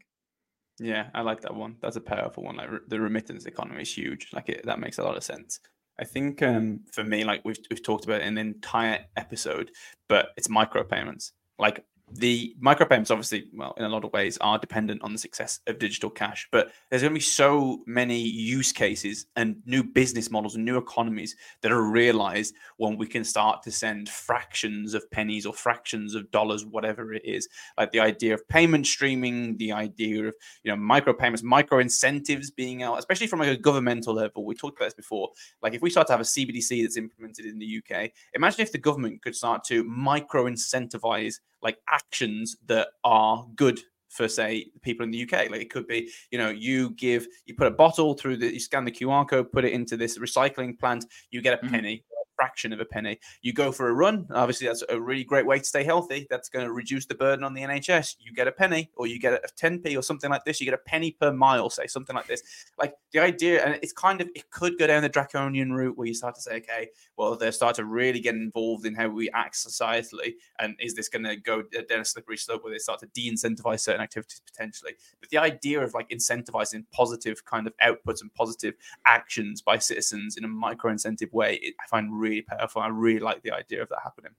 S1: Yeah, I like that one. That's a powerful one. Like the remittance economy is huge. Like it, that makes a lot of sense. I think um, for me, like we've we've talked about the entire episode, but it's micropayments. Like the micropayments, obviously, well, in a lot of ways, are dependent on the success of digital cash. But there's going to be so many use cases and new business models and new economies that are realized when we can start to send fractions of pennies or fractions of dollars, whatever it is. Like the idea of payment streaming, the idea of you know micropayments, micro incentives being out, especially from like a governmental level. We talked about this before. Like if we start to have a CBDC that's implemented in the UK, imagine if the government could start to micro incentivize like actions that are good for say people in the UK. Like it could be, you know, you give you put a bottle through the you scan the QR code, put it into this recycling plant, you get a
S2: Mhm.
S1: penny, fraction of a penny. You go for a run, obviously that's a really great way to stay healthy. That's going to reduce the burden on the NHS. You get a penny, or you get a 10p, or something like this. You get a penny per mile, say something like this. Like the idea, and it's kind of it could go down the draconian route where you start to say, okay, well they start to really get involved in how we act societally, and is this going to go down a slippery slope where they start to de-incentivize certain activities potentially? But the idea of like incentivizing positive kind of outputs and positive actions by citizens in a micro incentive way, I find really powerful. I really like the idea of that happening.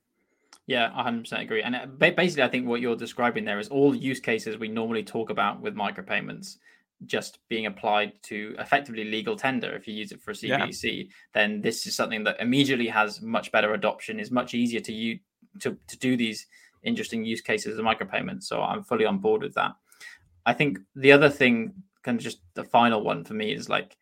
S2: Yeah, 100% agree. And uh, basically, I think what you're describing there is all use cases we normally talk about with micropayments just being applied to effectively legal tender. If you use it for a CBDC, yeah. then this is something that immediately has much better adoption, is much easier to you to, to do these interesting use cases of micropayments. So I'm fully on board with that. I think the other thing, kind of just the final one for me, is like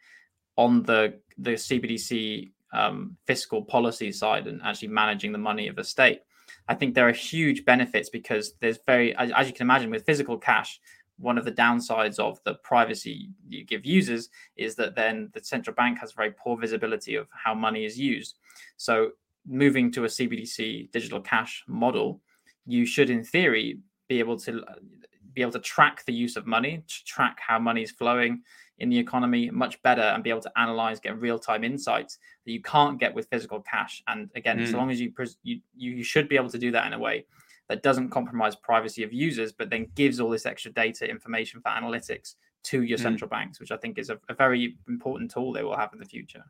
S2: on the the CBDC um, fiscal policy side and actually managing the money of a state. I think there are huge benefits because there's very, as you can imagine, with physical cash, one of the downsides of the privacy you give users is that then the central bank has very poor visibility of how money is used. So moving to a CBDC digital cash model, you should, in theory, be able to be able to track the use of money, to track how money is flowing in the economy much better, and be able to analyze, get real time insights that you can't get with physical cash. And again, mm. so long as you, you you should be able to do that in a way that doesn't compromise privacy of users, but then gives all this extra data information for analytics to your mm. central banks, which I think is a, a very important tool they will have in the future.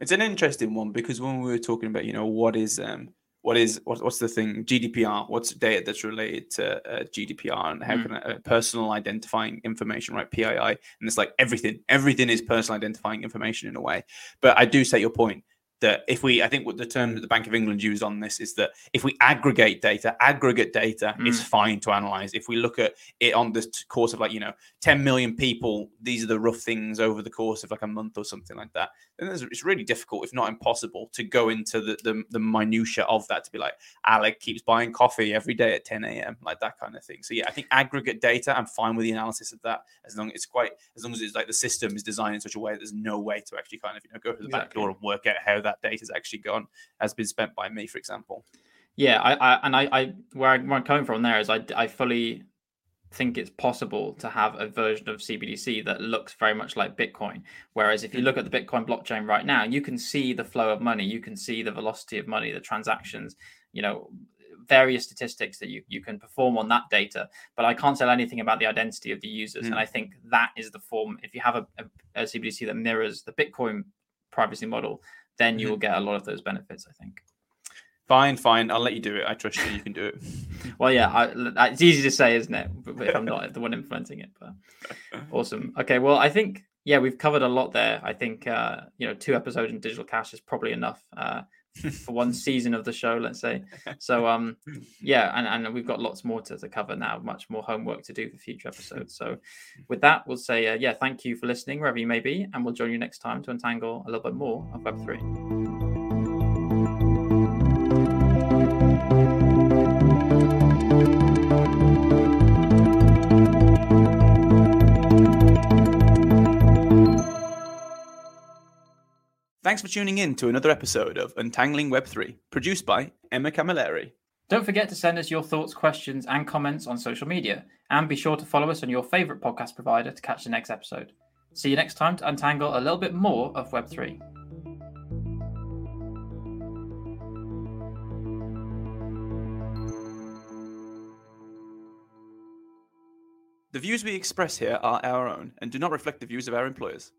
S1: It's an interesting one because when we were talking about, you know, what is um, what is what, what's the thing GDPR? What's data that's related to uh, GDPR and how mm. can uh, personal identifying information, right? PII, and it's like everything. Everything is personal identifying information in a way. But I do say your point that if we, I think what the term that the Bank of England used on this is that if we aggregate data, aggregate data mm. is fine to analyze. If we look at it on the course of like, you know, 10 million people, these are the rough things over the course of like a month or something like that, then it's really difficult, if not impossible, to go into the, the, the minutia of that to be like, Alec keeps buying coffee every day at 10 a.m., like that kind of thing. So yeah, I think aggregate data, I'm fine with the analysis of that as long as it's quite, as long as it's like the system is designed in such a way that there's no way to actually kind of, you know, go to the exactly. back door and work out how that that data has actually gone has been spent by me, for example.
S2: Yeah, I, I and I, I where, I, I'm coming from there is I, I fully think it's possible to have a version of CBDC that looks very much like Bitcoin. Whereas if you look at the Bitcoin blockchain right now, you can see the flow of money, you can see the velocity of money, the transactions, you know, various statistics that you, you can perform on that data. But I can't tell anything about the identity of the users. Mm. And I think that is the form. If you have a, a, a CBDC that mirrors the Bitcoin privacy model, then you mm-hmm. will get a lot of those benefits. I think.
S1: Fine, fine. I'll let you do it. I trust you. You can do it.
S2: well, yeah, I, it's easy to say, isn't it? If I'm not the one implementing it, but awesome. Okay, well, I think yeah, we've covered a lot there. I think uh, you know, two episodes in digital cash is probably enough uh, for one season of the show, let's say. So um yeah, and, and we've got lots more to, to cover now, much more homework to do for future episodes. So with that, we'll say uh, yeah, thank you for listening wherever you may be, and we'll join you next time to untangle a little bit more of Web3.
S1: Thanks for tuning in to another episode of Untangling Web3, produced by Emma Camilleri.
S2: Don't forget to send us your thoughts, questions, and comments on social media, and be sure to follow us on your favorite podcast provider to catch the next episode. See you next time to untangle a little bit more of Web3.
S1: The views we express here are our own and do not reflect the views of our employers.